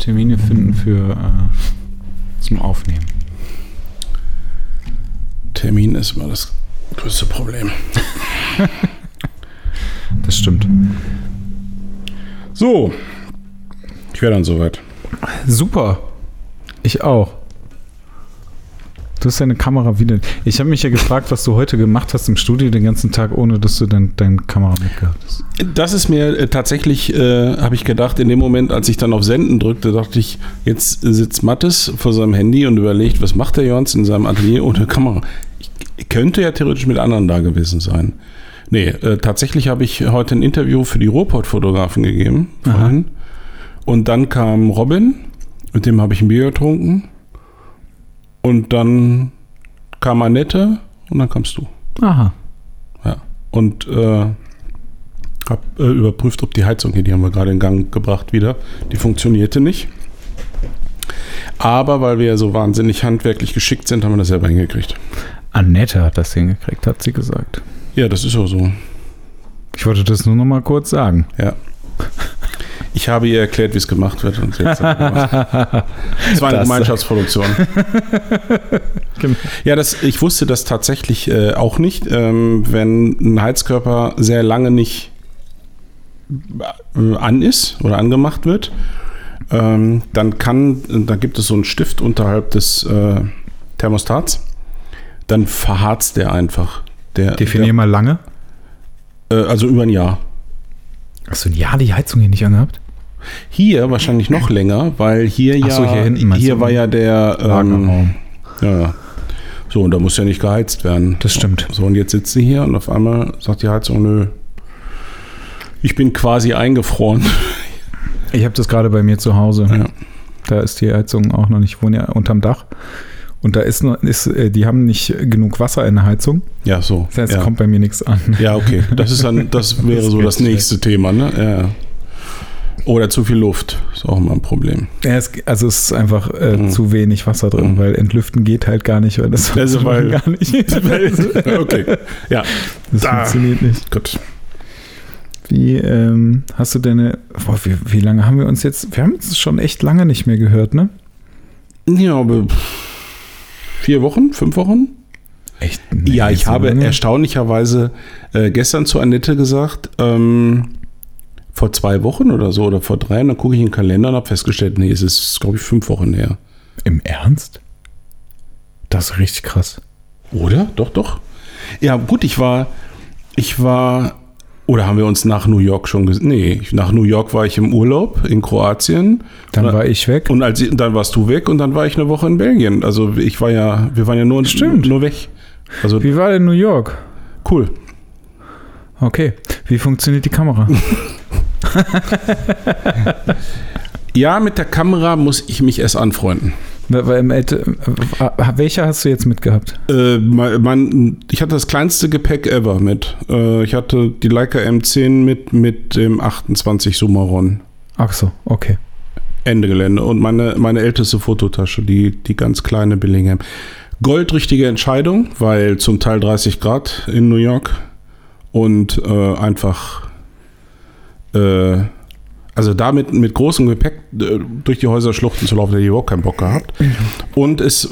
Termine finden für äh, zum Aufnehmen. Termin ist immer das größte Problem. Das stimmt. So, ich wäre dann soweit. Super. Ich auch. Du hast deine Kamera wieder. Ich habe mich ja gefragt, was du heute gemacht hast im Studio den ganzen Tag, ohne dass du dein, deine Kamera mitgehabt hast. Das ist mir äh, tatsächlich, äh, habe ich gedacht, in dem Moment, als ich dann auf Senden drückte, dachte ich, jetzt sitzt Mattes vor seinem Handy und überlegt, was macht der Jons in seinem Atelier ohne Kamera. Ich könnte ja theoretisch mit anderen da gewesen sein. Nee, äh, tatsächlich habe ich heute ein Interview für die Ruhrpott-Fotografen gegeben. Vorhin. Und dann kam Robin, mit dem habe ich ein Bier getrunken. Und dann kam Annette und dann kamst du. Aha. Ja. Und äh, habe äh, überprüft, ob die Heizung hier, die haben wir gerade in Gang gebracht wieder, die funktionierte nicht. Aber weil wir ja so wahnsinnig handwerklich geschickt sind, haben wir das selber hingekriegt. Annette hat das hingekriegt, hat sie gesagt. Ja, das ist auch so. Ich wollte das nur noch mal kurz sagen. Ja. Ich habe ihr erklärt, wie es gemacht wird und gemacht. Es war eine Das- Gemeinschaftsproduktion. Genau. Ja, das, ich wusste das tatsächlich äh, auch nicht. Ähm, wenn ein Heizkörper sehr lange nicht äh, an ist oder angemacht wird, ähm, dann kann, da gibt es so einen Stift unterhalb des äh, Thermostats, dann verharzt der einfach. Der, Definier mal lange. der, äh, also über ein Jahr. Hast du ein Jahr die Heizung hier nicht angehabt? Hier wahrscheinlich noch länger, weil hier ja so, hier hinten hier war ja der ähm, Lagerraum. ja, ja. So, und da muss ja nicht geheizt werden. Das stimmt. So, und jetzt sitzt sie hier und auf einmal sagt die Heizung, nö. Ich bin quasi eingefroren. Ich habe das gerade bei mir zu Hause. Ja. Da ist die Heizung auch noch nicht. Ich wohne ja unterm Dach. Und da ist noch, ist, äh, die haben nicht genug Wasser in der Heizung. Ja, so. Das heißt, ja. es kommt bei mir nichts an. ja, okay. Das ist dann, das wäre so geht das nächste Thema, ne? Ja. Oder zu viel Luft. Ist auch immer ein Problem. Ja, es, also es ist einfach äh, Mhm. zu wenig Wasser drin, Mhm. weil entlüften geht halt gar nicht, weil das Also, weil- gar nicht. das okay. Ja, Da. funktioniert nicht. gut. Wie ähm, hast du deine. Boah, wie, wie lange haben wir uns jetzt? Wir haben uns schon echt lange nicht mehr gehört, ne? Ja, aber vier Wochen, fünf Wochen? Echt? ja, ich so habe lange? erstaunlicherweise äh, gestern zu Annette gesagt, ähm, vor zwei Wochen oder so oder vor drei, und dann gucke ich in den Kalender und habe festgestellt, nee, es ist, glaube ich, fünf Wochen her. Im Ernst? Das ist richtig krass. Oder? Doch, doch. Ja, gut, ich war, ich war, oder haben wir uns nach New York schon gesehen? Nee, nach New York war ich im Urlaub in Kroatien. Dann war ich weg. Und als, dann warst du weg und dann war ich eine Woche in Belgien. Also ich war ja, wir waren ja nur, Stimmt. nur weg. Also Wie war denn New York? cool. Okay. Wie funktioniert die Kamera? Ja, mit der Kamera muss ich mich erst anfreunden. Älte- äh, Welcher hast du jetzt mitgehabt? Äh, mein, mein, ich hatte das kleinste Gepäck ever mit. Äh, ich hatte die Leica M10 mit, mit dem 28 Sumaron. Ach so, okay. Ende Gelände. Und meine, meine älteste Fototasche, die, die ganz kleine Billingham. Goldrichtige Entscheidung, weil zum Teil 30 Grad in New York und äh, einfach, äh, also damit mit großem Gepäck äh, durch die Häuserschluchten zu laufen, hätte ich überhaupt keinen Bock gehabt. Und es äh,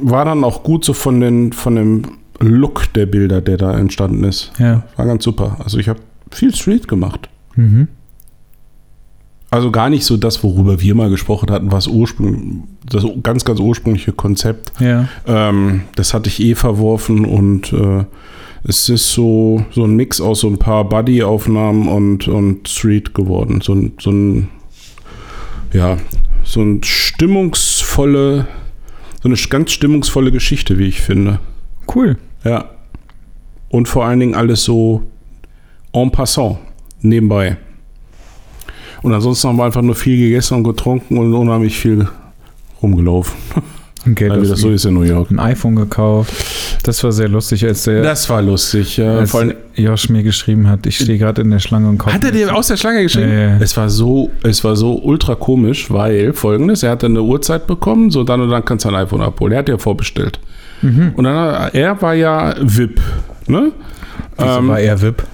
war dann auch gut so von, den, von dem Look der Bilder, der da entstanden ist. Ja. War ganz super. Also ich habe viel Street gemacht. Mhm. Also gar nicht so das, worüber wir mal gesprochen hatten, was ursprünglich, das ganz, ganz ursprüngliche Konzept. Ja. Ähm, das hatte ich eh verworfen und äh, es ist so, so ein Mix aus so ein paar Buddy-Aufnahmen und, und Street geworden. So ein, so ein, ja, so ein stimmungsvolle, so eine ganz stimmungsvolle Geschichte, wie ich finde. Cool. Ja. Und vor allen Dingen alles so en passant, nebenbei. Und ansonsten haben wir einfach nur viel gegessen und getrunken und unheimlich viel rumgelaufen. Geld wie das so ist in New York. ein iPhone gekauft. Das war sehr lustig, als der Das war lustig. Ja. als Vor allem, Josh mir geschrieben hat, ich stehe gerade in der Schlange und kaufe. hat er dir aus der Schlange geschrieben? Ja, ja. Es war so, es war so ultra komisch, weil folgendes, er hat dann eine Uhrzeit bekommen, so dann und dann kannst du ein iPhone abholen. Er hat ja vorbestellt. Mhm. Und dann, er war ja VIP, ne? Wieso Ähm, war er VIP?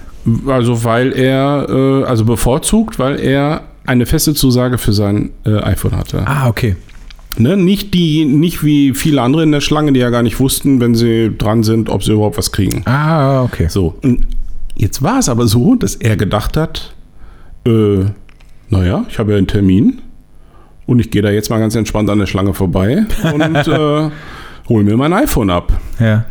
Also weil er, äh, also bevorzugt, weil er eine feste Zusage für sein äh, iPhone hatte. Ah, okay. Ne? Nicht, die, nicht wie viele andere in der Schlange, die ja gar nicht wussten, wenn sie dran sind, ob sie überhaupt was kriegen. Ah, okay. So, und jetzt war es aber so, dass er gedacht hat, äh, naja, ich habe ja einen Termin und ich gehe da jetzt mal ganz entspannt an der Schlange vorbei und äh, hole mir mein iPhone ab. Ja.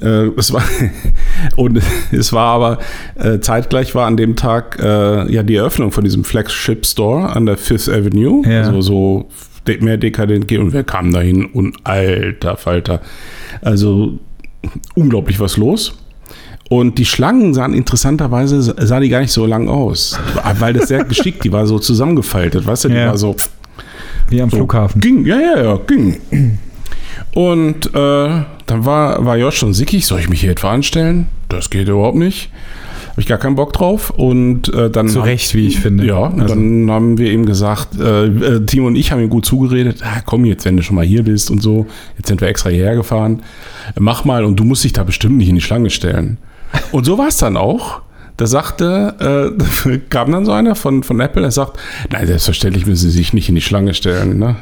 Äh, es war und es war aber äh, zeitgleich war an dem Tag äh, ja die Eröffnung von diesem Flagship Store an der Fifth Avenue, Ja. also so mehr dekadent geht und wer kam dahin und alter Falter, also unglaublich was los. Und die Schlangen sahen interessanterweise sah die gar nicht so lang aus, weil das sehr geschickt, die war so zusammengefaltet, weißt du, die Ja. war so Wie am so, Flughafen. Ging, ja, ja, ja, ging. Und äh, dann war, war Josh schon sickig, soll ich mich hier etwa anstellen? Das geht überhaupt nicht. Habe ich gar keinen Bock drauf. Und äh, dann. Zu Recht, wie ich finde. Ja, Also- dann haben wir ihm gesagt, äh, äh, Timo und ich haben ihm gut zugeredet, ah, komm jetzt, wenn du schon mal hier bist und so, jetzt sind wir extra hierher gefahren, mach mal und du musst dich da bestimmt nicht in die Schlange stellen. Und so war es dann auch. Da sagte, äh, kam dann so einer von, von Apple, der sagt, nein, selbstverständlich müssen Sie sich nicht in die Schlange stellen. Ne?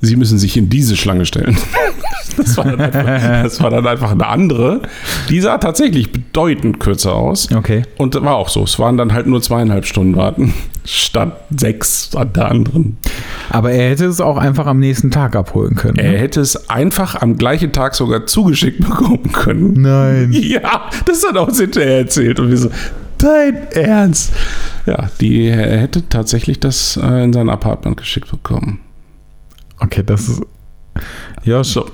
Sie müssen sich in diese Schlange stellen. Das war, dann einfach, das war dann einfach eine andere. Die sah tatsächlich bedeutend kürzer aus. Okay. Und war auch so. Es waren dann halt nur zweieinhalb Stunden warten, statt sechs an der anderen. Aber er hätte es auch einfach am nächsten Tag abholen können. Er Ne? hätte es einfach am gleichen Tag sogar zugeschickt bekommen können. Nein. Ja, das hat er uns hinterher erzählt. Und wir so, dein Ernst? Ja, die, er hätte tatsächlich das äh, in sein Apartment geschickt bekommen. Okay, das ist. Ja, So.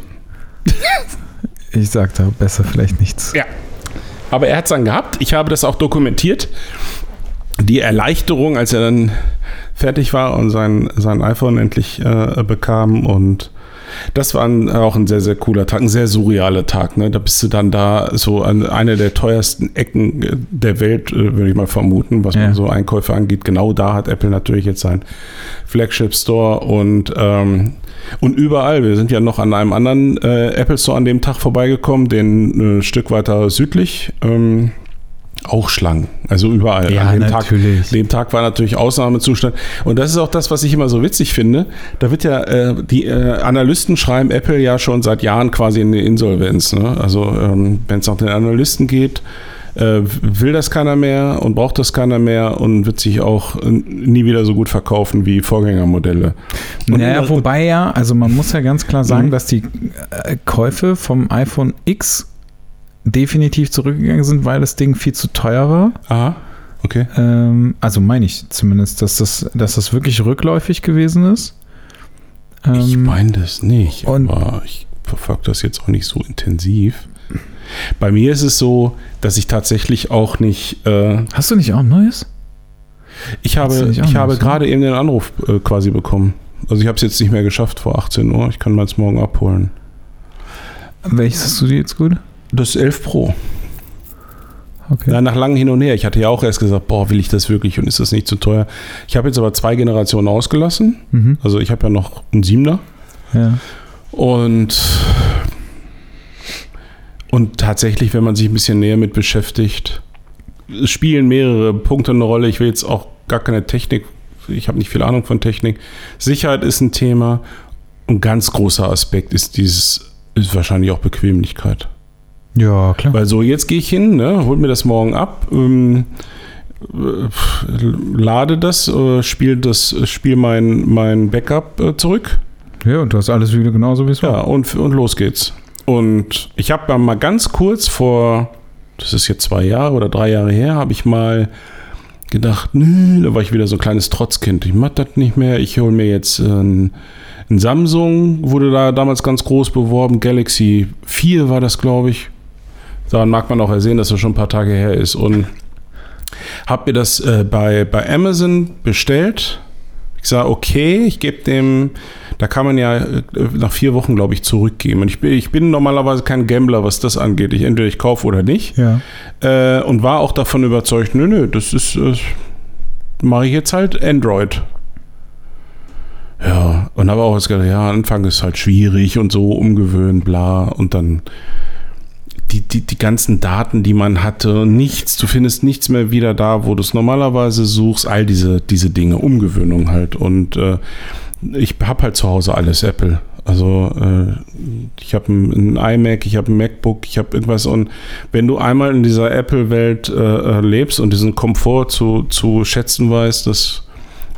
ich sag da besser vielleicht nichts. Ja. Aber er hat es dann gehabt. Ich habe das auch dokumentiert. Die Erleichterung, als er dann fertig war und sein, sein iPhone endlich äh, bekam. Und das war ein, auch ein sehr, sehr cooler Tag, ein sehr surrealer Tag. Ne? Da bist du dann da so an einer der teuersten Ecken äh, der Welt, äh, würde ich mal vermuten, was Ja. man so Einkäufe angeht. Genau da hat Apple natürlich jetzt sein Flagship Store und ähm, und überall, wir sind ja noch an einem anderen äh, Apple Store an dem Tag vorbeigekommen, den äh, Stück weiter südlich. Ähm, auch Schlangen, also überall. Ja, an dem natürlich. Tag, dem Tag war natürlich Ausnahmezustand. Und das ist auch das, was ich immer so witzig finde. Da wird ja, äh, die äh, Analysten schreiben Apple ja schon seit Jahren quasi in die Insolvenz. Ne? Also ähm, wenn es nach den Analysten geht, äh, will das keiner mehr und braucht das keiner mehr und wird sich auch nie wieder so gut verkaufen wie Vorgängermodelle. Und Naja, wobei ja, also man muss ja ganz klar sagen, Mhm. dass die äh, Käufe vom iPhone X definitiv zurückgegangen sind, weil das Ding viel zu teuer war. Aha, okay. Ähm, also meine ich zumindest, dass das, dass das wirklich rückläufig gewesen ist. Ich Ähm, meine das nicht, und- aber ich verfolge das jetzt auch nicht so intensiv. Bei mir ist es so, dass ich tatsächlich auch nicht. Äh, Hast du nicht auch ein neues? ich habe, ich noch habe ne? gerade eben den Anruf äh, quasi bekommen. Also ich habe es jetzt nicht mehr geschafft vor 18 Uhr. Ich kann mal es morgen abholen. Welches hast du dir jetzt gut? Das 11 Pro. Okay. Ja, nach langem Hin und Her. Ich hatte ja auch erst gesagt, boah, will ich das wirklich und ist das nicht zu teuer? Ich habe jetzt aber zwei Generationen ausgelassen. Mhm. Also ich habe ja noch einen Siebener. Ja. Und, und tatsächlich, wenn man sich ein bisschen näher mit beschäftigt, es spielen mehrere Punkte eine Rolle. Ich will jetzt auch gar keine Technik, ich habe nicht viel Ahnung von Technik. Sicherheit ist ein Thema. Ein ganz großer Aspekt ist dieses, ist wahrscheinlich auch Bequemlichkeit. Ja, klar. Weil so, jetzt gehe ich hin, ne, hol mir das morgen ab, ähm, äh, lade das, äh, spiel das, spiel mein, mein Backup äh, zurück. Ja, und du hast alles wieder genauso, wie es Ja, war. und, und los geht's. Und ich habe mal ganz kurz vor, das ist jetzt zwei Jahre oder drei Jahre her, habe ich mal gedacht, nö, da war ich wieder so ein kleines Trotzkind. Ich mach das nicht mehr. Ich hole mir jetzt äh, ein, ein Samsung, wurde da damals ganz groß beworben. Galaxy 4 war das, glaube ich. Daran mag man auch ersehen, dass das schon ein paar Tage her ist. Und habe mir das äh, bei, bei Amazon bestellt. Ich sage, okay, ich gebe dem, da kann man ja äh, nach vier Wochen, glaube ich, zurückgeben. Und ich bin, ich bin normalerweise kein Gambler, was das angeht. Ich entweder ich kaufe oder nicht. Ja. Äh, und war auch davon überzeugt, nö, nö, das ist, äh, mache ich jetzt halt Android. Ja, und habe auch jetzt gedacht, ja, Anfang ist halt schwierig und so umgewöhnt, bla. Und dann die, die, die ganzen Daten, die man hatte, nichts, du findest nichts mehr wieder da, wo du es normalerweise suchst, all diese, diese Dinge, Umgewöhnung halt. Und äh, ich habe halt zu Hause alles Apple. Also äh, ich habe ein, ein, iMac, ich habe ein MacBook, ich habe irgendwas und wenn du einmal in dieser Apple-Welt äh, äh lebst und diesen Komfort zu, zu schätzen weißt, dass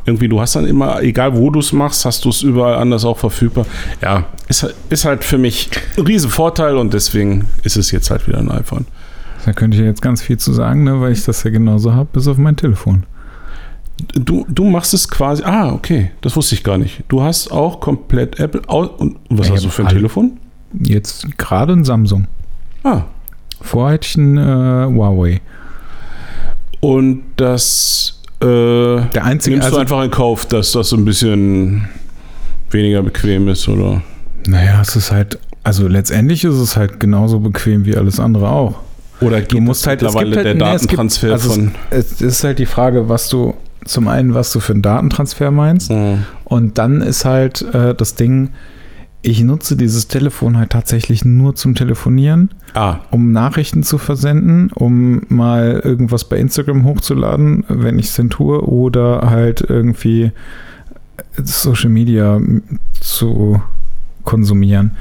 irgendwie du hast dann immer, egal wo du es machst, hast du es überall anders auch verfügbar. Ja, ist, ist halt für mich ein riesen Vorteil und deswegen ist es jetzt halt wieder ein iPhone. Da könnte ich ja jetzt ganz viel zu sagen, ne, weil ich das ja genauso habe, bis auf mein Telefon. Du, du machst es quasi. Ah, okay. Das wusste ich gar nicht. Du hast auch komplett Apple. Und was ja, hast du für ein Telefon? Jetzt gerade ein Samsung. Ah. Vorher hatte ich ein äh, Huawei. Und das. Äh, Der einzige, nimmst also, du einfach in Kauf, dass das so ein bisschen weniger bequem ist, oder? Naja, es ist halt. Also letztendlich ist es halt genauso bequem wie alles andere auch. Oder geht du musst halt, mittlerweile halt, der Datentransfer nee, also von. Es, es ist halt die Frage, was du zum einen, was du für einen Datentransfer meinst. Mhm. Und dann ist halt äh, das Ding, ich nutze dieses Telefon halt tatsächlich nur zum Telefonieren, ah. um Nachrichten zu versenden, um mal irgendwas bei Instagram hochzuladen, wenn ich es denn tue, oder halt irgendwie Social Media zu konsumieren.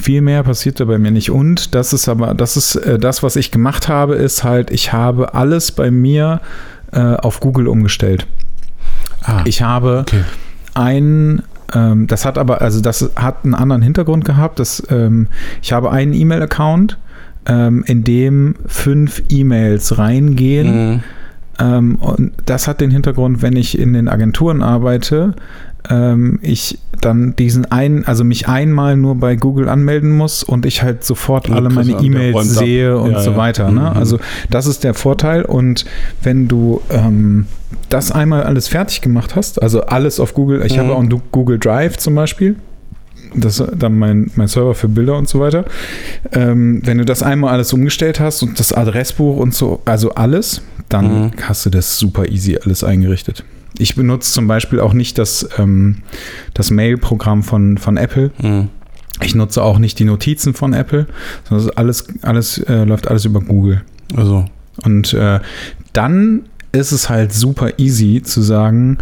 Viel mehr passiert da bei mir nicht. Und das ist aber, das ist äh, das, was ich gemacht habe, ist halt, ich habe alles bei mir äh, auf Google umgestellt. Ah, ich habe okay. ein ähm, das hat aber, also das hat einen anderen Hintergrund gehabt. Dass, ähm, ich habe einen E-Mail-Account, ähm, in dem fünf E-Mails reingehen. Mhm. Ähm, und das hat den Hintergrund, wenn ich in den Agenturen arbeite, ähm, ich dann diesen einen, also mich einmal nur bei Google anmelden muss und ich halt sofort alle meine E-Mails sehe und ja, so weiter. Ne? Mhm. Also das ist der Vorteil. Und wenn du ähm, das einmal alles fertig gemacht hast, also alles auf Google, ich mhm. habe auch Google Drive zum Beispiel. Das dann mein, mein Server für Bilder und so weiter. Ähm, wenn du das einmal alles umgestellt hast und das Adressbuch und so, also alles, dann mhm. hast du das super easy alles eingerichtet. Ich benutze zum Beispiel auch nicht das, ähm, das Mail-Programm von, von Apple. Mhm. Ich nutze auch nicht die Notizen von Apple, sondern alles, alles äh, läuft alles über Google. Also. Und äh, dann ist es halt super easy zu sagen,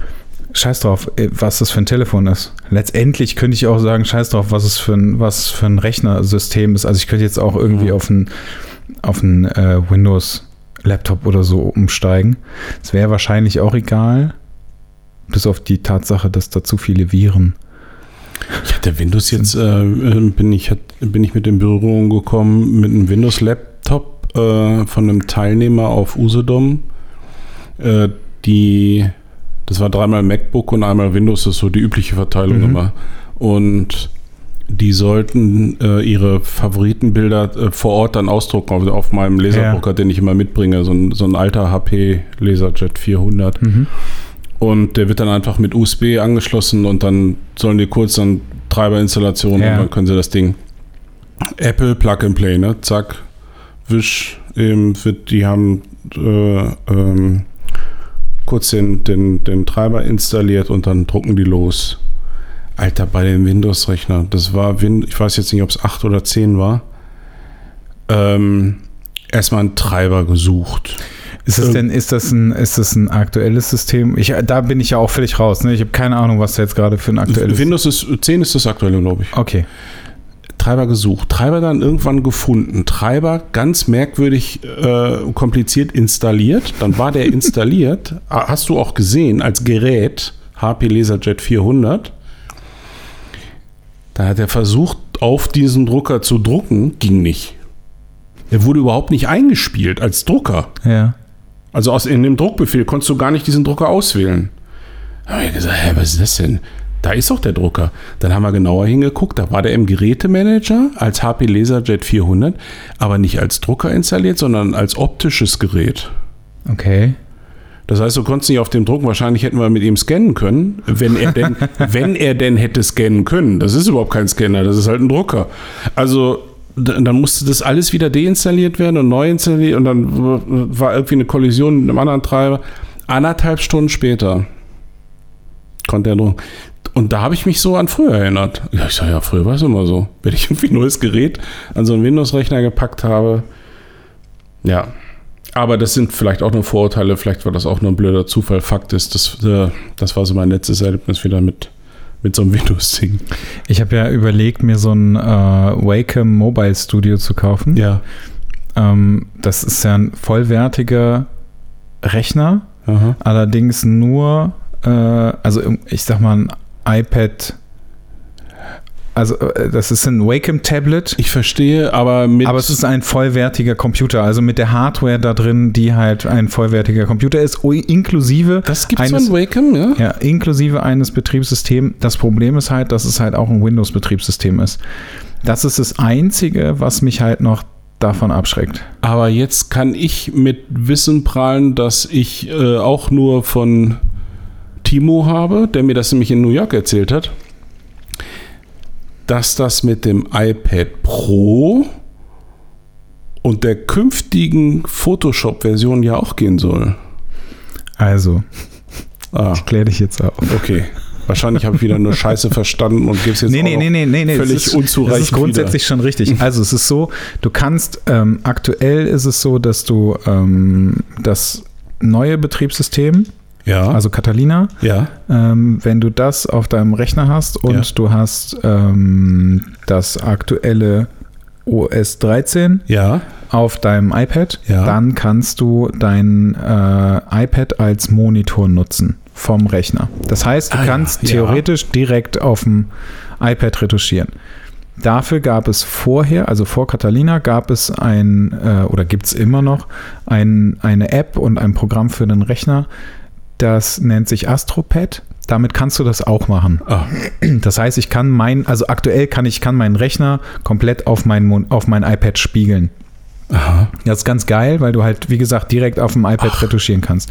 scheiß drauf, äh, was das für ein Telefon ist. Letztendlich könnte ich auch sagen, scheiß drauf, was es für ein, was für ein Rechnersystem ist. Also ich könnte jetzt auch irgendwie mhm. auf ein, auf ein äh, Windows-Laptop oder so umsteigen. Es wäre wahrscheinlich auch egal. Bis auf die Tatsache, dass da zu viele Viren. Ich hatte Windows jetzt, äh, bin, ich, bin ich mit in Berührung gekommen mit einem Windows-Laptop äh, von einem Teilnehmer auf Usedom. Äh, die, das war dreimal MacBook und einmal Windows, das ist so die übliche Verteilung mhm. immer. Und die sollten äh, ihre Favoritenbilder äh, vor Ort dann ausdrucken auf, auf meinem Laserdrucker, ja. den ich immer mitbringe, so ein, so ein alter HP Laserjet 400. Mhm. Und der wird dann einfach mit USB angeschlossen und dann sollen die kurz dann Treiberinstallation ja. und dann können sie das Ding Apple Plug and Play, ne? Zack, wisch, eben wird, die haben äh, ähm, kurz den, den, den Treiber installiert und dann drucken die los. Alter, bei dem Windows-Rechner, das war, Win ich weiß jetzt nicht, ob es 8 oder 10 war, ähm, erstmal einen Treiber gesucht. Ist das denn, ist das ein, ist das ein aktuelles System? Ich, da bin ich ja auch völlig raus. Ne? Ich habe keine Ahnung, was da jetzt gerade für ein aktuelles Windows ist 10 ist das aktuelle, glaube ich. Okay. Treiber gesucht, Treiber dann irgendwann gefunden, Treiber ganz merkwürdig äh, kompliziert installiert. Dann war der installiert, hast du auch gesehen, als Gerät HP LaserJet 400. Da hat er versucht, auf diesen Drucker zu drucken, ging nicht. Er wurde überhaupt nicht eingespielt als Drucker. Ja. Also aus, in dem Druckbefehl konntest du gar nicht diesen Drucker auswählen. Da habe ich gesagt, hä, was ist das denn? Da ist doch der Drucker. Dann haben wir genauer hingeguckt, da war der im Gerätemanager als HP LaserJet 400, aber nicht als Drucker installiert, sondern als optisches Gerät. Okay. Das heißt, du konntest nicht auf dem Drucken, wahrscheinlich hätten wir mit ihm scannen können, wenn er denn, wenn er denn hätte scannen können. Das ist überhaupt kein Scanner, das ist halt ein Drucker. Also dann musste das alles wieder deinstalliert werden und neu installiert und dann war irgendwie eine Kollision mit einem anderen Treiber. Anderthalb Stunden später konnte er nur. Und da habe ich mich so an früher erinnert. Ja, ich sage ja, früher war es immer so. Wenn ich irgendwie ein neues Gerät an so einen Windows-Rechner gepackt habe. Ja. Aber das sind vielleicht auch nur Vorurteile, vielleicht war das auch nur ein blöder Zufall. Fakt ist, das, äh, das war so mein letztes Erlebnis wieder mit, mit so einem Windows-Ding. Ich habe ja überlegt, mir so ein äh, Wacom Mobile Studio zu kaufen. Ja. Ähm, das ist ja ein vollwertiger Rechner, Aha. allerdings nur, äh, also ich sag mal ein iPad. Also äh, das ist ein Wacom Tablet. Ich verstehe, aber mit. Aber es ist ein vollwertiger Computer, also mit der Hardware da drin, die halt ein vollwertiger Computer ist, inklusive das gibt es von Wacom, ja? ja, inklusive eines Betriebssystems. Das Problem ist halt, dass es halt auch ein Windows-Betriebssystem ist. Das ist das Einzige, was mich halt noch davon abschreckt. Aber jetzt kann ich mit Wissen prahlen, dass ich äh, auch nur von Timo habe, der mir das nämlich in New York erzählt hat, dass das mit dem iPad Pro und der künftigen Photoshop-Version ja auch gehen soll. Also, Ah, ich kläre dich jetzt auf. okay. Wahrscheinlich habe ich wieder nur Scheiße verstanden und gebe es jetzt Nee, nee, nee, nee, nee, völlig ist, unzureichend Das ist grundsätzlich schon richtig. Also es ist so, du kannst, ähm, aktuell ist es so, dass du ähm, das neue Betriebssystem, wieder. Ja, also Catalina, ja, ähm, wenn du das auf deinem Rechner hast und Ja. du hast ähm, das aktuelle OS 13 ja, auf deinem iPad, Ja. dann kannst du dein äh, iPad als Monitor nutzen vom Rechner. Das heißt, du Ah, kannst ja. theoretisch direkt auf dem iPad retuschieren. Dafür gab es vorher, also vor Catalina, gab es ein, äh, oder gibt es immer noch, ein, eine App und ein Programm für den Rechner, das nennt sich AstroPad. Damit kannst du das auch machen. ah, Das heißt, ich kann mein, also aktuell kann ich kann meinen Rechner komplett auf mein, auf mein iPad spiegeln. aha, Das ist ganz geil, weil du halt, wie gesagt, direkt auf dem iPad retuschieren kannst.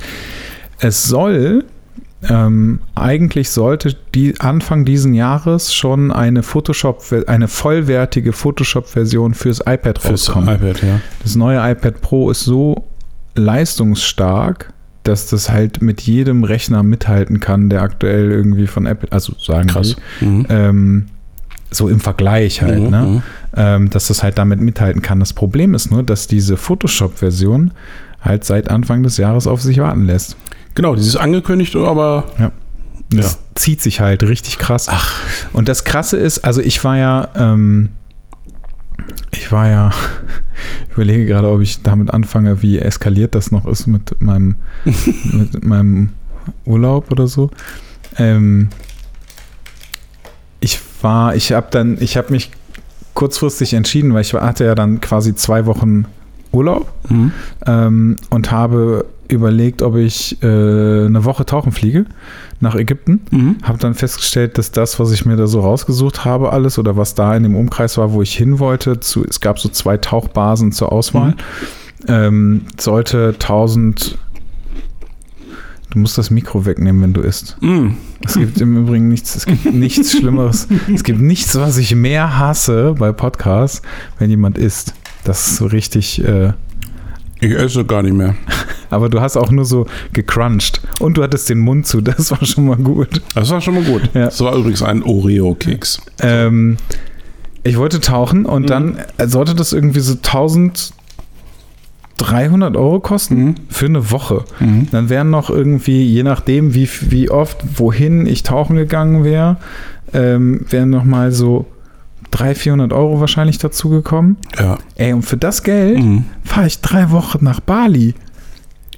Es soll, ähm, eigentlich sollte die Anfang diesen Jahres schon eine Photoshop, eine vollwertige Photoshop-Version fürs iPad fürs rauskommen. iPad, ja. Das neue iPad Pro ist so leistungsstark, dass das halt mit jedem Rechner mithalten kann, der aktuell irgendwie von Apple, also sagen Krass. die, Mhm. ähm, so im Vergleich halt, Mhm, ne? mhm. ähm, dass das halt damit mithalten kann. Das Problem ist nur, dass diese Photoshop-Version halt seit Anfang des Jahres auf sich warten lässt. Genau, dieses angekündigt, aber Das Ja. zieht sich halt richtig krass. Ach. Und das Krasse ist, also ich war ja, ähm, ich war ja, ich überlege gerade, ob ich damit anfange, wie eskaliert das noch ist mit meinem, mit meinem Urlaub oder so. Ähm, ich war, ich habe dann, ich habe mich kurzfristig entschieden, weil ich hatte ja dann quasi zwei Wochen Urlaub Mhm. ähm, und habe überlegt, ob ich äh, eine Woche tauchen fliege nach Ägypten. Mhm. Habe dann festgestellt, dass das, was ich mir da so rausgesucht habe, alles oder was da in dem Umkreis war, wo ich hin wollte, zu, es gab so zwei Tauchbasen zur Auswahl, Mhm. ähm, sollte 1000. Du musst das Mikro wegnehmen, wenn du isst. Mhm. Es gibt im Übrigen nichts, es gibt nichts Schlimmeres. Es gibt nichts, was ich mehr hasse bei Podcasts, wenn jemand isst. Das ist so richtig. Äh, Ich esse gar nicht mehr. aber du hast auch nur so gecrunched. Und du hattest den Mund zu, das war schon mal gut. Das war schon mal gut. Ja. Das war übrigens ein Oreo-Keks. Ähm, ich wollte tauchen und Mhm. dann sollte das irgendwie so 1300 Euro kosten Mhm. für eine Woche. Mhm. Dann wären noch irgendwie, je nachdem, wie, wie oft, wohin ich tauchen gegangen wäre, ähm, wären noch mal so 300, 400 Euro wahrscheinlich dazu gekommen. Ja. Ey, und für das Geld Mhm. fahre ich drei Wochen nach Bali.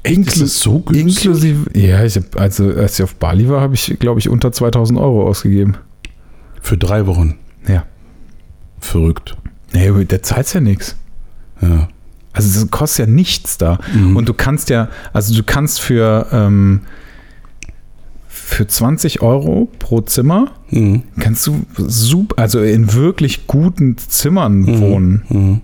Echt, ist das so günstig? Inklusive, ja, ich hab, also als ich auf Bali war, habe ich, glaube ich, unter 2000 Euro ausgegeben. Für drei Wochen. Ja. Verrückt. Nee, der zahlt ja nichts. Ja. Also das kostet ja nichts da. Mhm. Und du kannst ja, also du kannst für, ähm, für 20 Euro pro Zimmer Mhm. kannst du super, also in wirklich guten Zimmern wohnen. Mhm.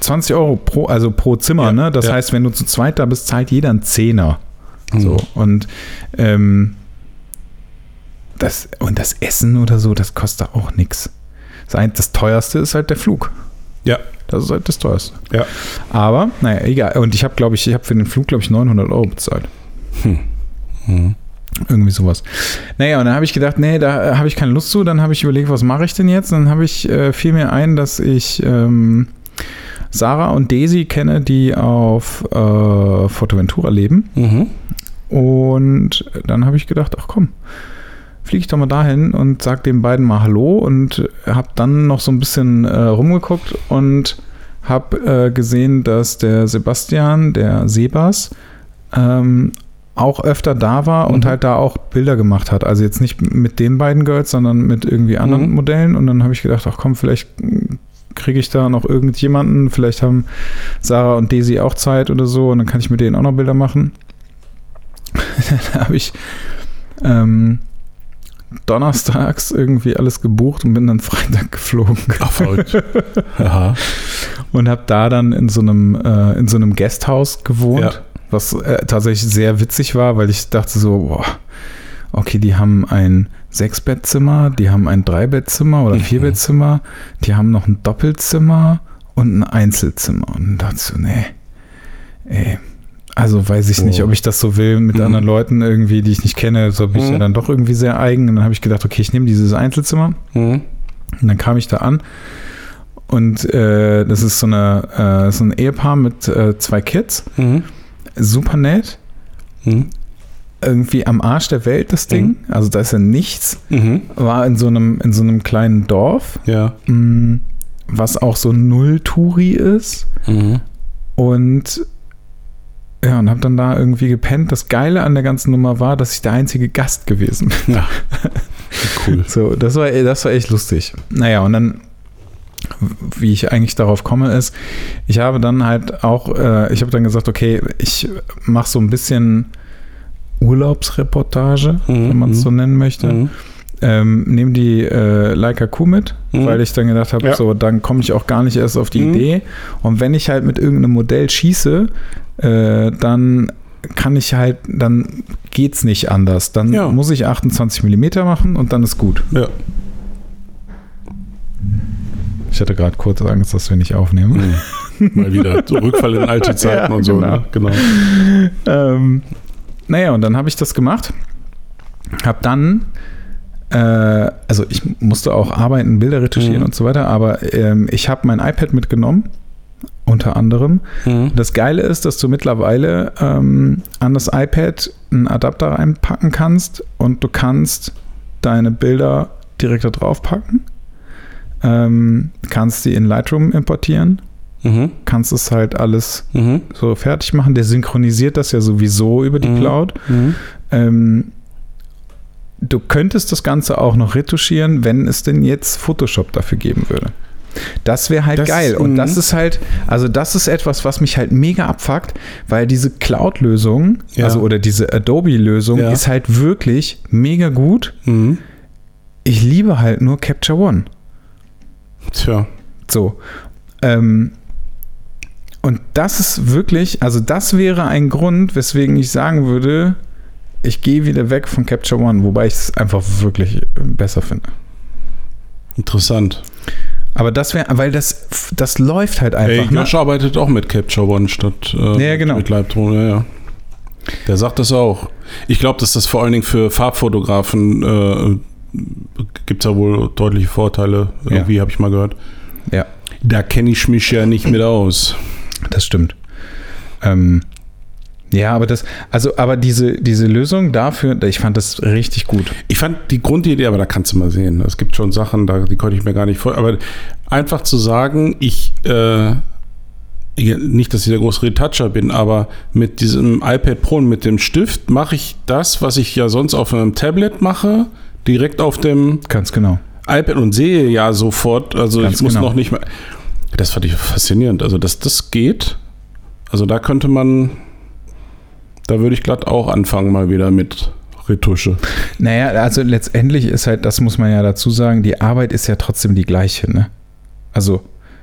20 Euro pro, also pro Zimmer, Ja, ne? Das ja. heißt, wenn du zu zweit da bist, zahlt jeder einen Zehner. Mhm. So. Und ähm, das, und das Essen oder so, das kostet auch nichts. Das, das teuerste ist halt der Flug. Ja. Das ist halt das teuerste. Ja. Aber, naja, egal. Und ich habe, glaube ich, ich habe für den Flug, glaube ich, 900 Euro bezahlt. Mhm. Irgendwie sowas. Naja, und dann habe ich gedacht, nee, da habe ich keine Lust zu. Dann habe ich überlegt, was mache ich denn jetzt? Dann habe ich, äh, fiel mir ein, dass ich ähm, Sarah und Daisy kenne, die auf äh, Forteventura leben. Mhm. Und dann habe ich gedacht, ach komm, fliege ich doch mal dahin und sag den beiden mal Hallo und habe dann noch so ein bisschen äh, rumgeguckt und habe äh, gesehen, dass der Sebastian, der Sebas, ähm, auch öfter da war und Mhm. halt da auch Bilder gemacht hat. Also jetzt nicht mit den beiden Girls, sondern mit irgendwie anderen Mhm. Modellen. Und dann habe ich gedacht, ach komm, vielleicht kriege ich da noch irgendjemanden. Vielleicht haben Sarah und Daisy auch Zeit oder so und dann kann ich mit denen auch noch Bilder machen. dann habe ich ähm, donnerstags irgendwie alles gebucht und bin dann Freitag geflogen Ach. Aha. und habe da dann in so einem äh, in so einem Gasthaus gewohnt, Ja. Was äh, tatsächlich sehr witzig war, weil ich dachte so, boah, okay, die haben ein Sechsbettzimmer, die haben ein Dreibettzimmer oder Mhm. Vierbettzimmer, die haben noch ein Doppelzimmer und ein Einzelzimmer und dann dachte ich so, nee, ey, also weiß ich nicht, Oh. ob ich das so will mit Mhm. anderen Leuten irgendwie, die ich nicht kenne, so bin ich Mhm. ja dann doch irgendwie sehr eigen und dann habe ich gedacht, okay, ich nehme dieses Einzelzimmer Mhm. und dann kam ich da an und äh, das ist so, eine, äh, so ein Ehepaar mit äh, zwei Kids. Mhm. Super nett. Mhm. Irgendwie am Arsch der Welt das Ding. Also da ist ja nichts. Mhm. War in so einem, in so einem kleinen Dorf, Ja. mh, was auch so Null-Touri ist. Mhm. Und ja, und habe dann da irgendwie gepennt. Das Geile an der ganzen Nummer war, dass ich der einzige Gast gewesen bin. Ja. Cool. So, das war, das war echt lustig. Naja, und dann, wie ich eigentlich darauf komme, ist, ich habe dann halt auch, äh, ich habe dann gesagt, okay, ich mache so ein bisschen Urlaubsreportage, Mhm, wenn man es so nennen möchte. Mhm. Ähm, nehme die äh, Leica Q mit, Mhm. weil ich dann gedacht habe, Ja. so, dann komme ich auch gar nicht erst auf die Mhm. Idee. Und wenn ich halt mit irgendeinem Modell schieße, äh, dann kann ich halt, dann geht's nicht anders. Dann Ja. muss ich 28 mm machen und dann ist gut. Ja. Ich hatte gerade kurz Angst, dass wir nicht aufnehmen. Mhm. Mal wieder so Rückfall in alte Zeiten Ja, und so. genau. Ne? genau. Ähm, naja, und dann habe ich das gemacht. Hab dann, äh, also ich musste auch arbeiten, Bilder retuschieren Mhm. und so weiter, aber ähm, ich habe mein iPad mitgenommen, unter anderem. Mhm. Das Geile ist, dass du mittlerweile ähm, an das iPad einen Adapter reinpacken kannst und du kannst deine Bilder direkt da drauf packen. Ähm, kannst die in Lightroom importieren, Mhm. kannst es halt alles Mhm. so fertig machen. Der synchronisiert das ja sowieso über die Mhm. Cloud. Mhm. Ähm, du könntest das Ganze auch noch retuschieren, wenn es denn jetzt Photoshop dafür geben würde. Das wäre halt Das- geil. Und mhm. das ist halt, also das ist etwas, was mich halt mega abfuckt, weil diese Cloud-Lösung, Ja. also oder diese Adobe-Lösung Ja. ist halt wirklich mega gut. Mhm. Ich liebe halt nur Capture One. Tja. So. Ähm, und das ist wirklich, also das wäre ein Grund, weswegen ich sagen würde, ich gehe wieder weg von Capture One, wobei ich es einfach wirklich besser finde. Interessant. Aber das wäre, weil das, das läuft halt Ey, einfach. ne? Josh arbeitet auch mit Capture One statt äh, Ja, genau. mit Lightroom. Ja, ja. Der sagt das auch. Ich glaube, dass das vor allen Dingen für Farbfotografen äh, gibt es ja wohl deutliche Vorteile. Irgendwie habe ich mal gehört. Ja, Da kenne ich mich ja nicht mit aus. das stimmt. Ähm, ja, aber das, also, aber diese, diese Lösung dafür, ich fand das richtig gut. Ich fand die Grundidee, aber da kannst du mal sehen. Es gibt schon Sachen, da, die konnte ich mir gar nicht vor. Aber einfach zu sagen, ich, äh, ja, nicht, dass ich der große Retoucher bin, aber mit diesem iPad Pro und mit dem Stift mache ich das, was ich ja sonst auf einem Tablet mache, direkt auf dem Ganz genau. iPad und sehe ja sofort, also Ganz ich muss genau. noch nicht mal. Das fand ich faszinierend. Also, dass das geht, also da könnte man, da würde ich glatt auch anfangen mal wieder mit Retusche. Naja, also letztendlich ist halt, das muss man ja dazu sagen, die Arbeit ist ja trotzdem die gleiche, ne? Also,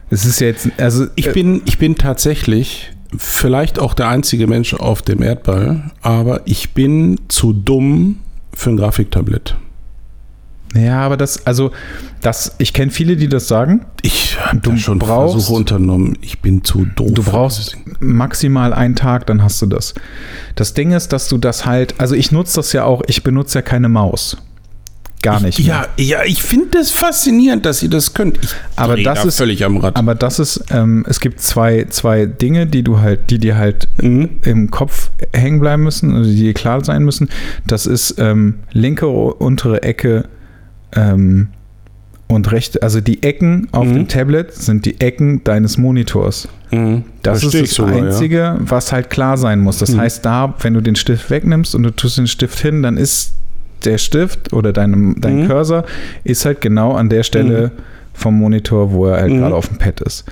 es ist ja jetzt, also Ich äh, bin, ich bin tatsächlich vielleicht auch der einzige Mensch auf dem Erdball, aber ich bin zu dumm für ein Grafiktablett. Ja, aber das, also, das, ich kenne viele, die das sagen. Ich habe schon brauchst- Versuche unternommen. Ich bin zu doof. Du brauchst maximal einen Tag, dann hast du das. Das Ding ist, dass du das halt, also ich nutze das ja auch, ich benutze ja keine Maus. Gar nicht. mehr. Ja, ja, ich finde das faszinierend, dass ihr das könnt. Ich Aber das da ist- völlig am Rad. Aber das ist, ähm, es gibt zwei, zwei Dinge, die du halt, die dir halt Mhm. im Kopf hängen bleiben müssen, also die dir klar sein müssen. Das ist ähm, linke untere Ecke ähm, und rechte, also die Ecken auf Mhm. dem Tablet sind die Ecken deines Monitors. Mhm. Das Versteh ist das sogar, ja. Einzige, was halt klar sein muss. Das Mhm. heißt, da, wenn du den Stift wegnimmst und du tust den Stift hin, dann ist der Stift oder dein, dein Mhm. Cursor ist halt genau an der Stelle vom Monitor, wo er halt Mhm. gerade auf dem Pad ist.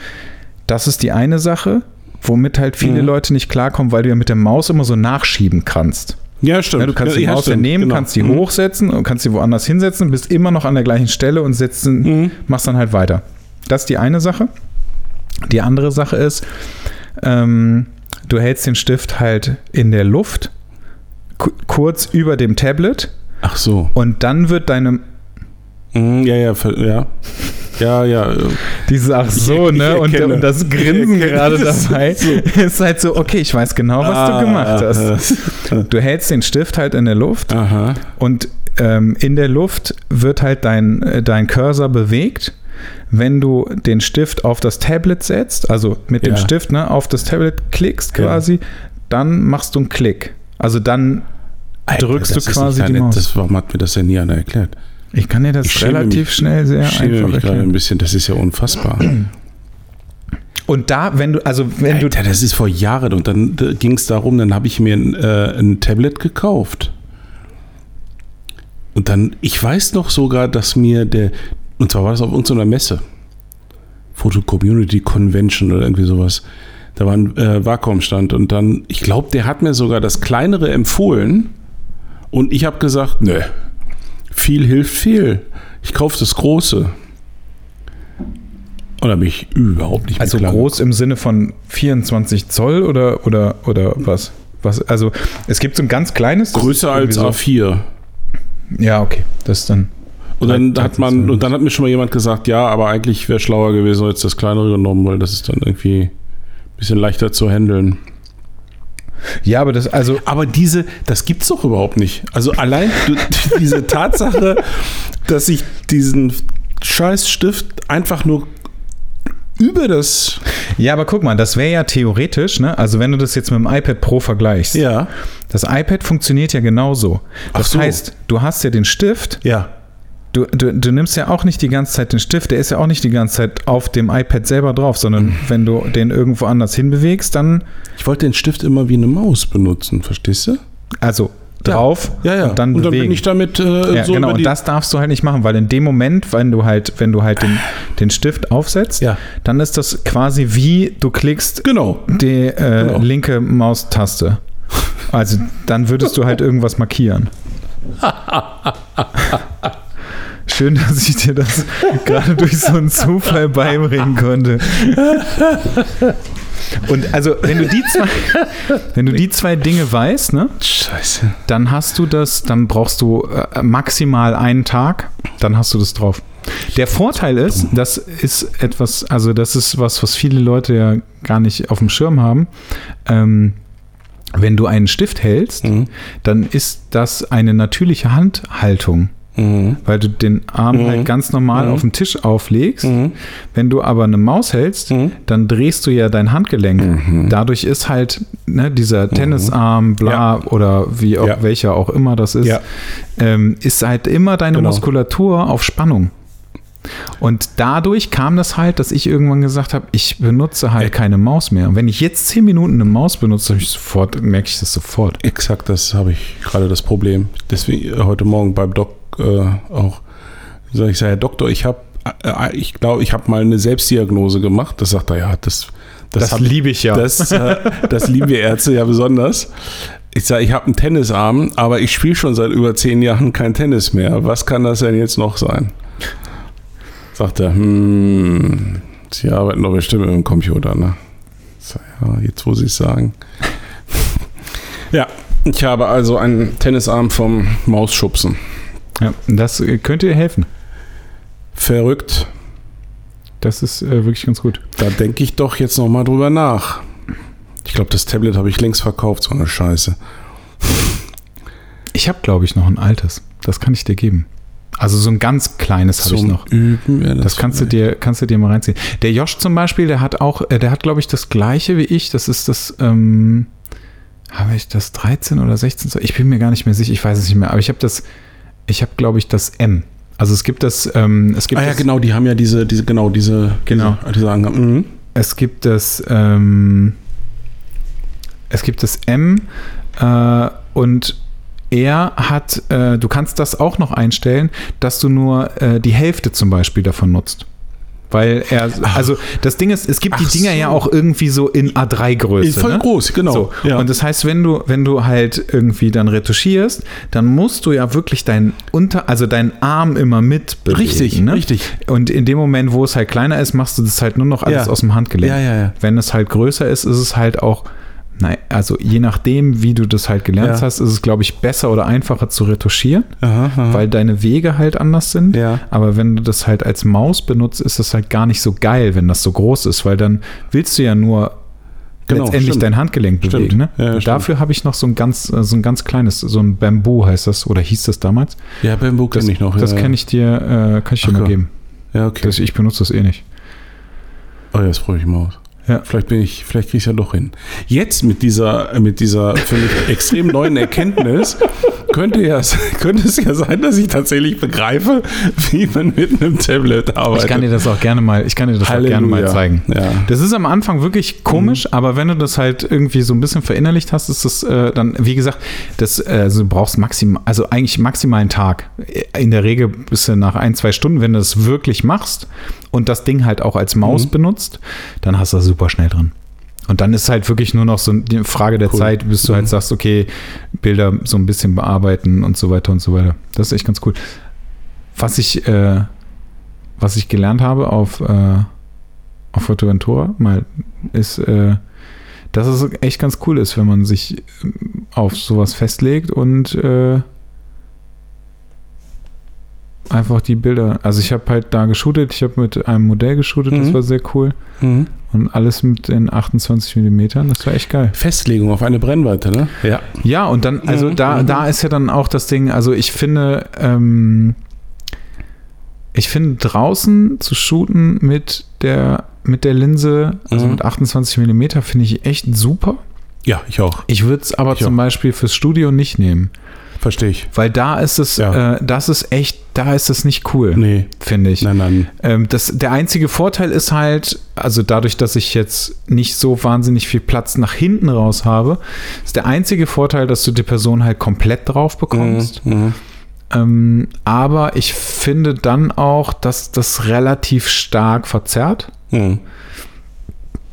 Das ist die eine Sache, womit halt viele Mhm. Leute nicht klarkommen, weil du ja mit der Maus immer so nachschieben kannst. Ja, stimmt. Ja, du kannst die ja, Maus ja nehmen, genau. kannst die Mhm. hochsetzen und kannst sie woanders hinsetzen, bist immer noch an der gleichen Stelle und setzt, Mhm. machst dann halt weiter. Das ist die eine Sache. Die andere Sache ist, ähm, du hältst den Stift halt in der Luft, ku- kurz über dem Tablet Ach so. und dann wird deine Mhm, ja, ja, ja. Ja, ja. äh, Diese ach so, Ich- ich ne? Und, erkenne. und das Grinsen Ich gerade das dabei ist halt so, okay, ich weiß genau, was ah, du gemacht hast. Du hältst den Stift halt in der Luft Aha. und ähm, in der Luft wird halt dein, äh, dein Cursor bewegt. Wenn du den Stift auf das Tablet setzt, also mit dem Ja. Stift ne, auf das Tablet klickst Genau. quasi, dann machst du einen Klick. Also dann drückst das du quasi die. Maus. Das, warum hat mir das denn nie einer erklärt? Ich kann dir das Ich relativ mich- schnell sehr ich schäme einfach mich gerade ein bisschen. Das ist ja unfassbar. Und da, wenn du, also wenn du Alter, das ist vor Jahren und dann da ging es darum, dann habe ich mir ein, äh, ein Tablet gekauft. Und dann, ich weiß noch sogar, dass mir der, und zwar war das auf irgendeiner Messe, Photo Community Convention oder irgendwie sowas. Da war ein äh, Vakuumstand und dann, ich glaube, der hat mir sogar das kleinere empfohlen und ich habe gesagt, nö, viel hilft viel. Ich kaufe das große. Und da bin ich überhaupt nicht Also groß im Sinne von 24 Zoll oder, oder, oder was? was? Also es gibt so ein ganz kleines. Größer als irgendwie A4. So, ja, okay. Das ist dann. Und dann hat man, 13 und dann hat mir schon mal jemand gesagt, ja, aber eigentlich wäre schlauer gewesen, jetzt das kleinere genommen, weil das ist dann irgendwie ein bisschen leichter zu handeln. Ja, aber das, also. Aber diese, das gibt's doch überhaupt nicht. Also allein diese Tatsache, dass ich diesen scheiß Stift einfach nur über das. Ja, aber guck mal, das wäre ja theoretisch, ne? Also wenn du das jetzt mit dem iPad Pro vergleichst. Ja. Das iPad funktioniert ja genauso. Das Ach so. heißt, du hast ja den Stift, Ja. Du, du, du nimmst ja auch nicht die ganze Zeit den Stift, der ist ja auch nicht die ganze Zeit auf dem iPad selber drauf, sondern Mhm. wenn du den irgendwo anders hinbewegst, dann Ich wollte den Stift immer wie eine Maus benutzen, verstehst du? also drauf Ja, ja. und dann bewegen. bin ich damit äh, Ja, so genau, und das darfst du halt nicht machen, weil in dem Moment, wenn du halt, wenn du halt den, den Stift aufsetzt, Ja. dann ist das quasi wie du klickst Genau. die äh, Genau. linke Maustaste. Also dann würdest du halt irgendwas markieren. Schön, dass ich dir das gerade durch so einen Zufall beibringen konnte. Und also, wenn du die zwei, wenn du die zwei Dinge weißt, ne, Scheiße. dann hast du das, dann brauchst du äh, maximal einen Tag, dann hast du das drauf. Der Vorteil ist, das ist etwas, also das ist was, was viele Leute ja gar nicht auf dem Schirm haben. Ähm, wenn du einen Stift hältst, Mhm. dann ist das eine natürliche Handhaltung, Mhm. weil du den Arm Mhm. halt ganz normal Mhm. auf den Tisch auflegst. Mhm. Wenn du aber eine Maus hältst, Mhm. dann drehst du ja dein Handgelenk. Mhm. Dadurch ist halt ne, dieser Tennisarm, bla, oder wie auch, Ja. welcher auch immer das ist, Ja. ähm, ist halt immer deine Genau. Muskulatur auf Spannung. Und dadurch kam das halt, dass ich irgendwann gesagt habe, ich benutze halt Ja. keine Maus mehr. Und wenn ich jetzt zehn Minuten eine Maus benutze, ich sofort, merke ich das sofort. Exakt, das habe ich gerade das Problem. Deswegen äh, heute Morgen beim Doc äh, auch. Ich sage, Herr Doktor, ich habe, äh, ich glaube, ich habe mal eine Selbstdiagnose gemacht. Das sagt er, ja, das, Das, hab- liebe ich ja. Das, äh, das lieben wir Ärzte ja besonders. Ich sage, ich habe einen Tennisarm, aber ich spiele schon seit über zehn Jahren kein Tennis mehr. Was kann das denn jetzt noch sein? Sagt er, hm, Sie arbeiten doch bestimmt mit dem Computer, ne? Ich sag, ja, jetzt wo Sie es sagen. ja, ich habe also einen Tennisarm vom Mausschubsen. Ja, das äh, könnte dir helfen. Verrückt. Das ist äh, wirklich ganz gut. Da denke ich doch jetzt nochmal drüber nach. Ich glaube, das Tablet habe ich längst verkauft, so eine Scheiße. Ich habe, glaube ich, noch ein altes. Das kann ich dir geben. Also so ein ganz kleines habe ich noch. Üben wäre Das kannst du dir, kannst du dir mal reinziehen. Der Josh zum Beispiel, der hat auch, äh, der hat, glaube ich, das gleiche wie ich. Das ist das, ähm, habe ich das 13 oder 16? Ich bin mir gar nicht mehr sicher, ich weiß es nicht mehr. Aber ich habe das, ich habe, glaube ich, das M. Also es gibt das, ähm, es gibt Ah ja, genau, die haben ja diese, diese genau, diese, Genau. diese, diese Angaben. Mhm. es gibt das, ähm, es gibt das M äh, und er hat, äh, du kannst das auch noch einstellen, dass du nur äh, die Hälfte zum Beispiel davon nutzt. Weil er, also das Ding ist, es gibt die Ach Dinger so. ja auch irgendwie so in A3-Größe. Ist voll ne? groß, genau. So. Ja. Und das heißt, wenn du, wenn du halt irgendwie dann retuschierst, dann musst du ja wirklich deinen Unter, also deinen Arm immer mit bewegen. Richtig, ne? richtig. Und in dem Moment, wo es halt kleiner ist, machst du das halt nur noch alles Ja. aus dem Handgelenk. Ja, ja, ja. Wenn es halt größer ist, ist es halt auch, nein, also je nachdem, wie du das halt gelernt Ja. hast, ist es, glaube ich, besser oder einfacher zu retuschieren, Aha, aha. weil deine Wege halt anders sind. Ja. Aber wenn du das halt als Maus benutzt, ist das halt gar nicht so geil, wenn das so groß ist, weil dann willst du ja nur Genau, letztendlich stimmt. dein Handgelenk Stimmt. bewegen. Ne? Ja, ja. Dafür habe ich noch so ein ganz, äh, so ein ganz kleines, so ein Bamboo heißt das, oder hieß das damals? ja, Bamboo Das, kenne ich noch. das ja, kann ich dir, äh, kann ich dir Ach mal ja. geben. Ja, okay. Das, ich benutze das eh nicht. Oh, jetzt freue ich mich aus. Ja. Vielleicht bin ich, vielleicht kriege ich ja doch hin. Jetzt mit dieser, mit dieser für mich extrem neuen Erkenntnis könnte, ja, könnte es ja sein, dass ich tatsächlich begreife, wie man mit einem Tablet arbeitet. Ich kann dir das auch gerne mal, ich kann dir das auch gerne mal zeigen. Ja. Das ist am Anfang wirklich komisch, Mhm. aber wenn du das halt irgendwie so ein bisschen verinnerlicht hast, ist das äh, dann, wie gesagt, das, äh, also du brauchst maximal, also eigentlich maximal einen Tag. In der Regel bist du nach ein, zwei Stunden, wenn du das wirklich machst und das Ding halt auch als Maus Mhm. benutzt, dann hast du das super schnell drin. Und dann ist halt wirklich nur noch so eine Frage der Cool. Zeit, bis du Mhm. halt sagst, okay, Bilder so ein bisschen bearbeiten und so weiter und so weiter. Das ist echt ganz cool. Was ich, äh, was ich gelernt habe auf, äh, auf Fotoventura mal ist, äh, dass es echt ganz cool ist, wenn man sich ähm, auf sowas festlegt und äh, einfach die Bilder. Also ich habe halt da geshootet, ich habe mit einem Modell geshootet, das Mhm. war sehr cool. Mhm. Und alles mit den 28 Millimetern, das war echt geil. Festlegung auf eine Brennweite, ne? Ja. Ja, und dann, also Mhm, da, mhm. da ist ja dann auch das Ding, also ich finde, ähm, ich finde draußen zu shooten mit der, mit der Linse, also Mhm. mit 28 Millimeter, finde ich echt super. Ja, ich auch. Ich würde es aber Ich zum auch. Beispiel fürs Studio nicht nehmen, Verstehe ich. weil da ist es, Ja. äh, das ist echt, da ist es nicht cool, Nee. finde ich. Nein, nein. Ähm, das, der einzige Vorteil ist halt, also dadurch, dass ich jetzt nicht so wahnsinnig viel Platz nach hinten raus habe, ist der einzige Vorteil, dass du die Person halt komplett drauf bekommst. Mhm. Mhm. Ähm, aber ich finde dann auch, dass das relativ stark verzerrt. Mhm.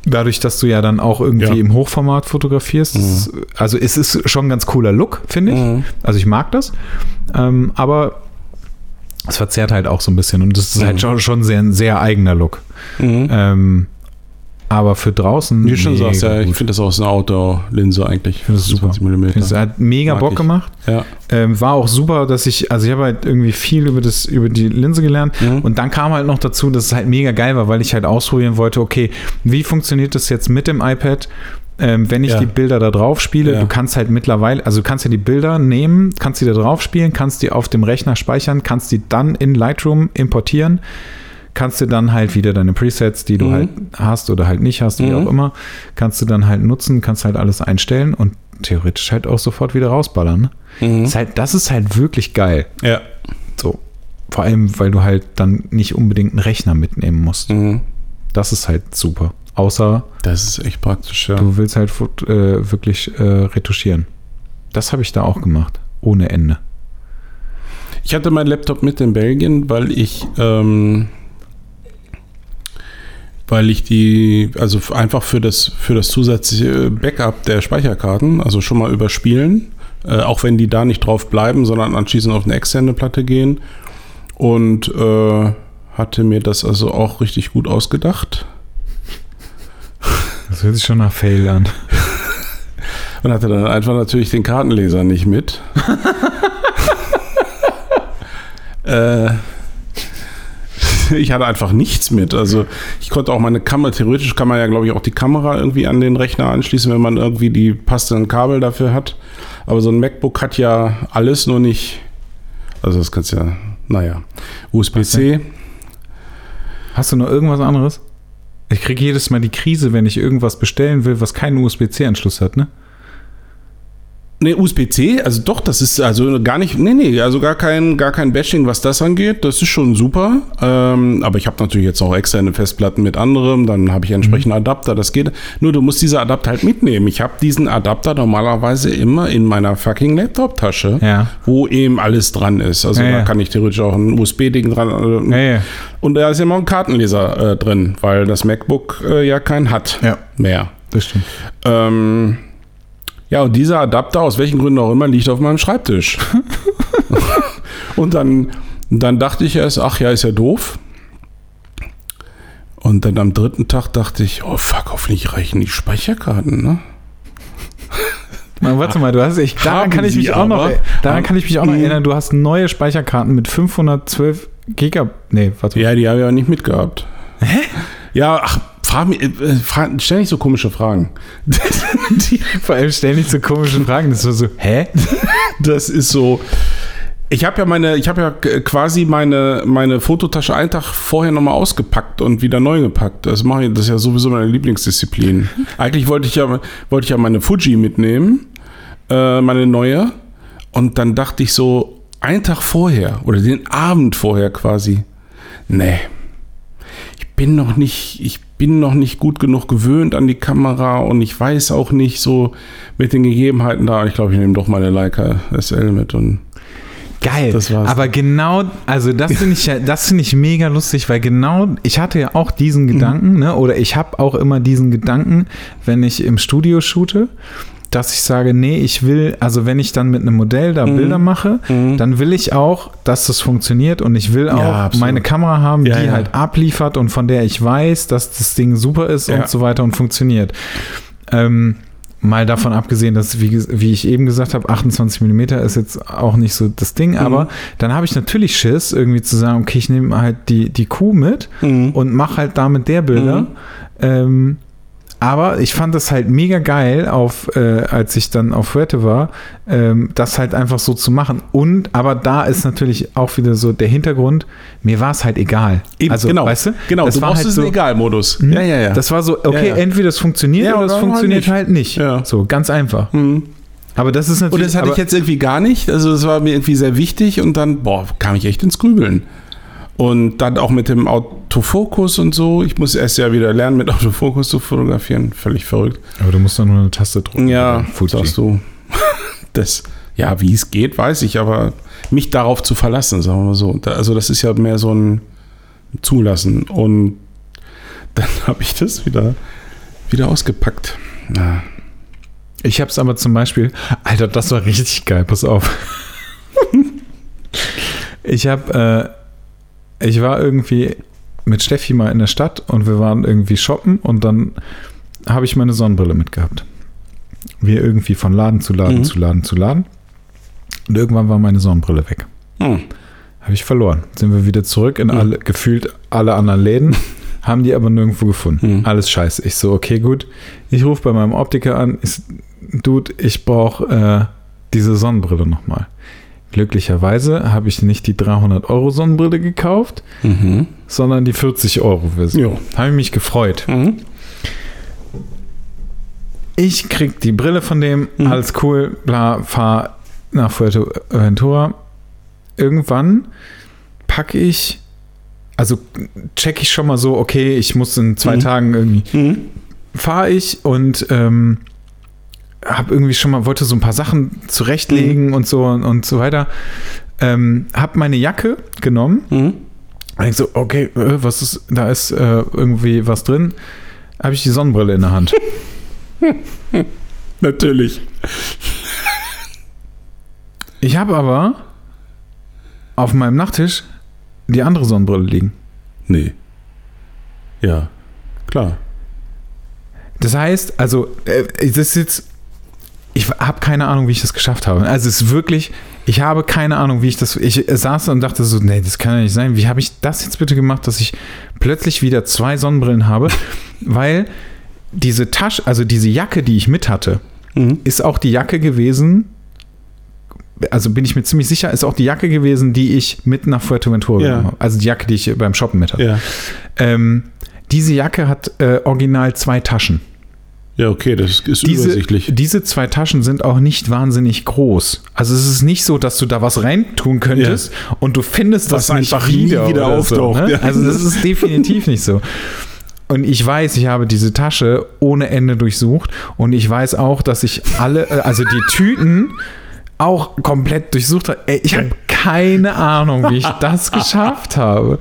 Dadurch, dass du ja dann auch irgendwie Ja. im Hochformat fotografierst. Das, also es ist schon ein ganz cooler Look, finde ich. Mhm. Also ich mag das. Ähm, aber es verzerrt halt auch so ein bisschen. Und das ist halt Mhm. schon, schon sehr, ein sehr eigener Look. Mhm. Ähm, aber für draußen. Wie du schon sagst, ja, ich finde das auch so eine Outdoor-Linse eigentlich. Ich finde das super. 20 Millimeter. Es hat mega Mag Bock ich. gemacht. Ja. Ähm, war auch super, dass ich, also ich habe halt irgendwie viel über, das, über die Linse gelernt. Mhm. Und dann kam halt noch dazu, dass es halt mega geil war, weil ich halt ausprobieren wollte, okay, wie funktioniert das jetzt mit dem iPad? Ähm, wenn ich Ja. die Bilder da drauf spiele, Ja. du kannst halt mittlerweile, also du kannst ja die Bilder nehmen, kannst die da drauf spielen, kannst die auf dem Rechner speichern, kannst die dann in Lightroom importieren, kannst du dann halt wieder deine Presets, die du Mhm. halt hast oder halt nicht hast, wie Mhm. auch immer, kannst du dann halt nutzen, kannst halt alles einstellen und theoretisch halt auch sofort wieder rausballern. Mhm. Das, ist halt, das ist halt wirklich geil. Ja. So. Vor allem, weil du halt dann nicht unbedingt einen Rechner mitnehmen musst. Mhm. Das ist halt super. Außer Das ist echt praktisch, ja. du willst halt äh, wirklich äh, retuschieren. Das habe ich da auch gemacht. Ohne Ende. Ich hatte meinen Laptop mit in Belgien, weil ich, ähm, weil ich die, also einfach für das, für das zusätzliche Backup der Speicherkarten, also schon mal überspielen, äh, auch wenn die da nicht drauf bleiben, sondern anschließend auf eine externe Platte gehen. Und äh, hatte mir das also auch richtig gut ausgedacht. Das hört sich schon nach Fail an. Und hatte dann einfach natürlich den Kartenleser nicht mit. Äh, ich hatte einfach nichts mit. Also ich konnte auch meine Kamera, theoretisch kann man ja, glaube ich, auch die Kamera irgendwie an den Rechner anschließen, wenn man irgendwie die passenden Kabel dafür hat. Aber so ein MacBook hat ja alles, nur nicht. Also das kannst ja, naja, USB-C. Hast du noch irgendwas anderes? Ich kriege jedes Mal die Krise, wenn ich irgendwas bestellen will, was keinen USB-C-Anschluss hat, ne? Ne, USB-C, also doch, das ist also gar nicht, nee, nee, also gar kein, gar kein Bashing, was das angeht. Das ist schon super. Ähm, aber ich habe natürlich jetzt auch externe Festplatten mit anderem, dann habe ich entsprechende mhm. Adapter, das geht. Nur du musst diese Adapter halt mitnehmen. Ich habe diesen Adapter normalerweise immer in meiner fucking Laptop-Tasche, ja. wo eben alles dran ist. Also ja, da ja. kann ich theoretisch auch ein USB-Ding dran. Äh, und da ist immer ein Kartenleser äh, drin, weil das MacBook äh, ja keinen hat mehr. Das stimmt. Ähm, ja, und dieser Adapter, aus welchen Gründen auch immer, liegt auf meinem Schreibtisch. und dann, dann dachte ich erst, ach ja, ist ja doof. Und dann am dritten Tag dachte ich, oh fuck, hoffentlich reichen die Speicherkarten, ne? Man, warte mal, du hast ich, daran kann ich mich auch noch daran kann ich mich auch noch erinnern, du hast neue Speicherkarten mit 512 Gigabyte. Nee, warte. Ja, die habe ich ja nicht mitgehabt. Hä? Ja, ach, Frag mich, äh, frag, stell nicht so komische Fragen. Vor allem stell nicht so komische Fragen. Das war so, hä? Das ist so. Ich habe ja meine, ich habe ja quasi meine, meine Fototasche einen Tag vorher nochmal ausgepackt und wieder neu gepackt. Das mache ich, das ist ja sowieso meine Lieblingsdisziplin. Eigentlich wollte ich ja, wollte ich ja meine Fuji mitnehmen, äh, meine neue. Und dann dachte ich so, einen Tag vorher oder den Abend vorher quasi, nee, ich bin noch nicht, ich bin noch nicht gut genug gewöhnt an die Kamera und ich weiß auch nicht so mit den Gegebenheiten da. Ich glaube, ich nehme doch meine Leica SL mit und Geil. Aber genau, also das finde ich ja, das finde ich mega lustig, weil genau, ich hatte ja auch diesen mhm. Gedanken, ne, oder ich habe auch immer diesen Gedanken, wenn ich im Studio shoote dass ich sage, nee, ich will, also wenn ich dann mit einem Modell da mhm. Bilder mache, mhm. dann will ich auch, dass das funktioniert und ich will auch ja, meine Kamera haben, ja, die ja. halt abliefert und von der ich weiß, dass das Ding super ist und so weiter und funktioniert. Ähm, mal davon abgesehen, dass, wie, wie ich eben gesagt habe, 28 mm ist jetzt auch nicht so das Ding, mhm. aber dann habe ich natürlich Schiss, irgendwie zu sagen, okay, ich nehme halt die, die Kuh mit mhm. und mache halt damit der Bilder. Mhm. Ähm, aber ich fand das halt mega geil, auf, äh, als ich dann auf Fuerte war, ähm, das halt einfach so zu machen. Und, aber da ist natürlich auch wieder so der Hintergrund, mir war es halt egal. Eben, also, genau, weißt du? Genau, das du war halt so, Egal-Modus. Mhm. Ja, ja, ja. Das war so, okay, ja, ja. entweder es funktioniert ja, oder es funktioniert halt nicht. Halt nicht. So, ganz einfach. Mhm. Aber das ist natürlich. Und das hatte ich jetzt irgendwie gar nicht. Also, das war mir irgendwie sehr wichtig und dann, boah, kam ich echt ins Grübeln. Und dann auch mit dem Autofokus und so. Ich muss erst ja wieder lernen, mit Autofokus zu fotografieren. Völlig verrückt. Aber du musst dann nur eine Taste drücken. Ja, sagst du. Das, ja, wie es geht, weiß ich, aber mich darauf zu verlassen, sagen wir mal so. Also, das ist ja mehr so ein Zulassen. Und dann habe ich das wieder, wieder ausgepackt. Ja. Ich habe es aber zum Beispiel, Alter, das war richtig geil, pass auf. ich habe äh, ich war irgendwie mit Steffi mal in der Stadt und wir waren irgendwie shoppen und dann habe ich meine Sonnenbrille mitgehabt. Wir irgendwie von Laden zu Laden mhm. zu Laden zu Laden. Und irgendwann war meine Sonnenbrille weg. Mhm. Habe ich verloren. Sind wir wieder zurück in mhm. alle, gefühlt alle anderen Läden, haben die aber nirgendwo gefunden. Mhm. Alles scheiße. Ich so, okay, gut. Ich rufe bei meinem Optiker an. Ist, Dude, ich brauche äh, diese Sonnenbrille nochmal. Glücklicherweise habe ich nicht die 300 Euro Sonnenbrille gekauft, mhm. sondern die 40 Euro Version. Habe ich mich gefreut. Mhm. Ich krieg die Brille von dem, mhm. alles cool, bla, fahr nach Fuerteventura. Irgendwann packe ich, also check ich schon mal so, okay, ich muss in zwei mhm. Tagen irgendwie, mhm. fahre ich und ähm, habe irgendwie schon mal, wollte so ein paar Sachen zurechtlegen mhm. und so und, und so weiter. Ähm, habe meine Jacke genommen. Mhm. Und ich so, okay, äh, was ist, da ist äh, irgendwie was drin. Habe ich die Sonnenbrille in der Hand. Natürlich. Ich habe aber auf meinem Nachttisch die andere Sonnenbrille liegen. Nee. Ja, klar. Das heißt, also, äh, das ist jetzt ich habe keine Ahnung, wie ich das geschafft habe. Also es ist wirklich, ich habe keine Ahnung, wie ich das. Ich saß und dachte so, nee, das kann ja nicht sein. Wie habe ich das jetzt bitte gemacht, dass ich plötzlich wieder zwei Sonnenbrillen habe? Weil diese Tasche, also diese Jacke, die ich mit hatte, mhm. ist auch die Jacke gewesen. Also bin ich mir ziemlich sicher, ist auch die Jacke gewesen, die ich mit nach Fuerteventura ja. habe. Also die Jacke, die ich beim Shoppen mit hatte. Ja. Ähm, diese Jacke hat äh, original zwei Taschen. Ja, okay, das ist diese, übersichtlich. Diese zwei Taschen sind auch nicht wahnsinnig groß. Also es ist nicht so, dass du da was reintun könntest ja. und du findest was das einfach wieder, wieder auftaucht. So, ne? Also das ist definitiv nicht so. Und ich weiß, ich habe diese Tasche ohne Ende durchsucht und ich weiß auch, dass ich alle, äh, also die Tüten auch komplett durchsucht habe. Ey, ich habe keine Ahnung, wie ich das geschafft habe.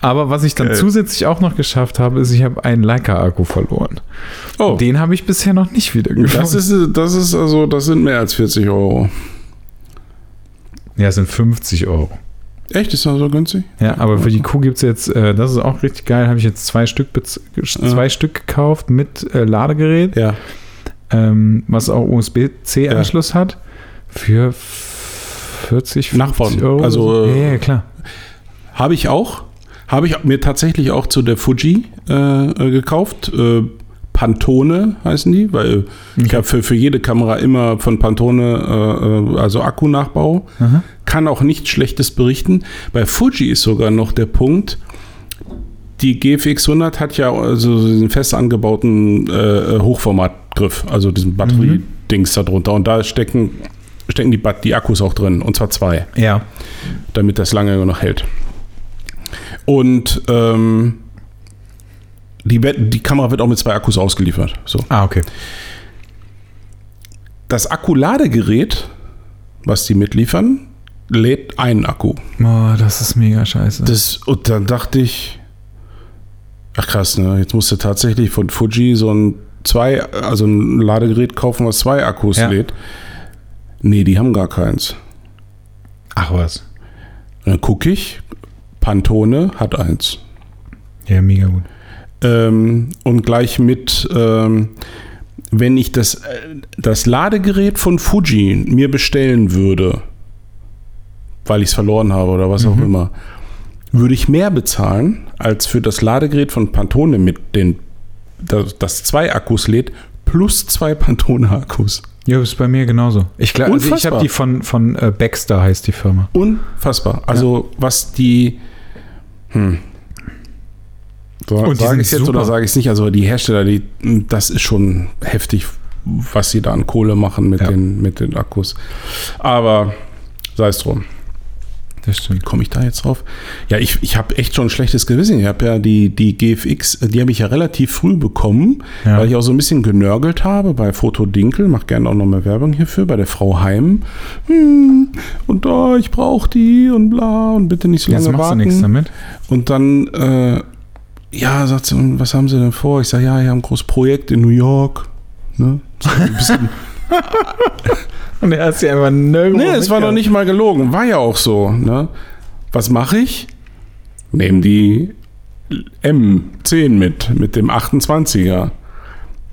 Aber was ich dann okay. zusätzlich auch noch geschafft habe, ist, ich habe einen Leica-Akku verloren. Oh. Den habe ich bisher noch nicht wieder gefunden. Das ist, das ist also, das sind mehr als 40 Euro. Ja, es sind 50 Euro. Echt? Ist das so günstig? Ja, aber für die Kuh gibt es jetzt, äh, das ist auch richtig geil, habe ich jetzt zwei Stück, zwei ja. Stück gekauft mit äh, Ladegerät. Ja. Ähm, was auch USB-C-Anschluss ja. hat. Für 40, 50 Nachbauen. Euro. Also, ja, ja, klar. Habe ich auch. Habe ich mir tatsächlich auch zu der Fuji äh, äh gekauft. Äh, Pantone heißen die, weil okay. ich habe für, für jede Kamera immer von Pantone, äh, äh also Akkunachbau. Aha. Kann auch nichts Schlechtes berichten. Bei Fuji ist sogar noch der Punkt, die GFX 100 hat ja also diesen fest angebauten äh, Hochformatgriff, also diesen Batteriedings mhm. darunter. Und da stecken stecken die, die Akkus auch drin, und zwar zwei. Ja. Damit das lange noch hält. Und ähm, die, die Kamera wird auch mit zwei Akkus ausgeliefert. So. Ah, okay. Das Akkuladegerät, was die mitliefern, lädt einen Akku. Oh, das ist mega scheiße. Das, und dann dachte ich, ach krass, ne? Jetzt musst du tatsächlich von Fuji so ein zwei, also ein Ladegerät kaufen, was zwei Akkus ja. lädt. Nee, die haben gar keins. Ach was. Dann gucke ich, Pantone hat eins. Ja, mega gut. Ähm, und gleich mit, ähm, wenn ich das, äh, das Ladegerät von Fuji mir bestellen würde, weil ich es verloren habe oder was mhm. auch immer, würde ich mehr bezahlen als für das Ladegerät von Pantone mit den, das, das zwei Akkus lädt, plus zwei Pantone-Akkus. Ja, ist bei mir genauso. Ich glaube, also ich habe die von, von äh, Baxter heißt die Firma. Unfassbar. Also ja. was die hm. So, sage ich es jetzt oder sage ich es nicht? Also die Hersteller, die, das ist schon heftig, was sie da an Kohle machen mit, ja. den, mit den Akkus. Aber sei es drum. Das stimmt. Komme ich da jetzt drauf? Ja, ich, ich habe echt schon ein schlechtes Gewissen. Ich habe ja die, die GFX, die habe ich ja relativ früh bekommen, ja. weil ich auch so ein bisschen genörgelt habe bei Foto Dinkel. Mach gerne auch noch mal Werbung hierfür, bei der Frau Heim. Hm, und oh, ich brauche die und bla und bitte nicht so lange jetzt warten. Du nichts damit. Und dann, äh, ja, sagt sie, was haben sie denn vor? Ich sage, ja, ich habe ein großes Projekt in New York. Ne? So ein bisschen. Und er hat sie einfach nirgendwo. Nee, es war noch nicht mal gelogen. War ja auch so. Ne? Was mache ich? Nehme die M10 mit, mit dem 28er.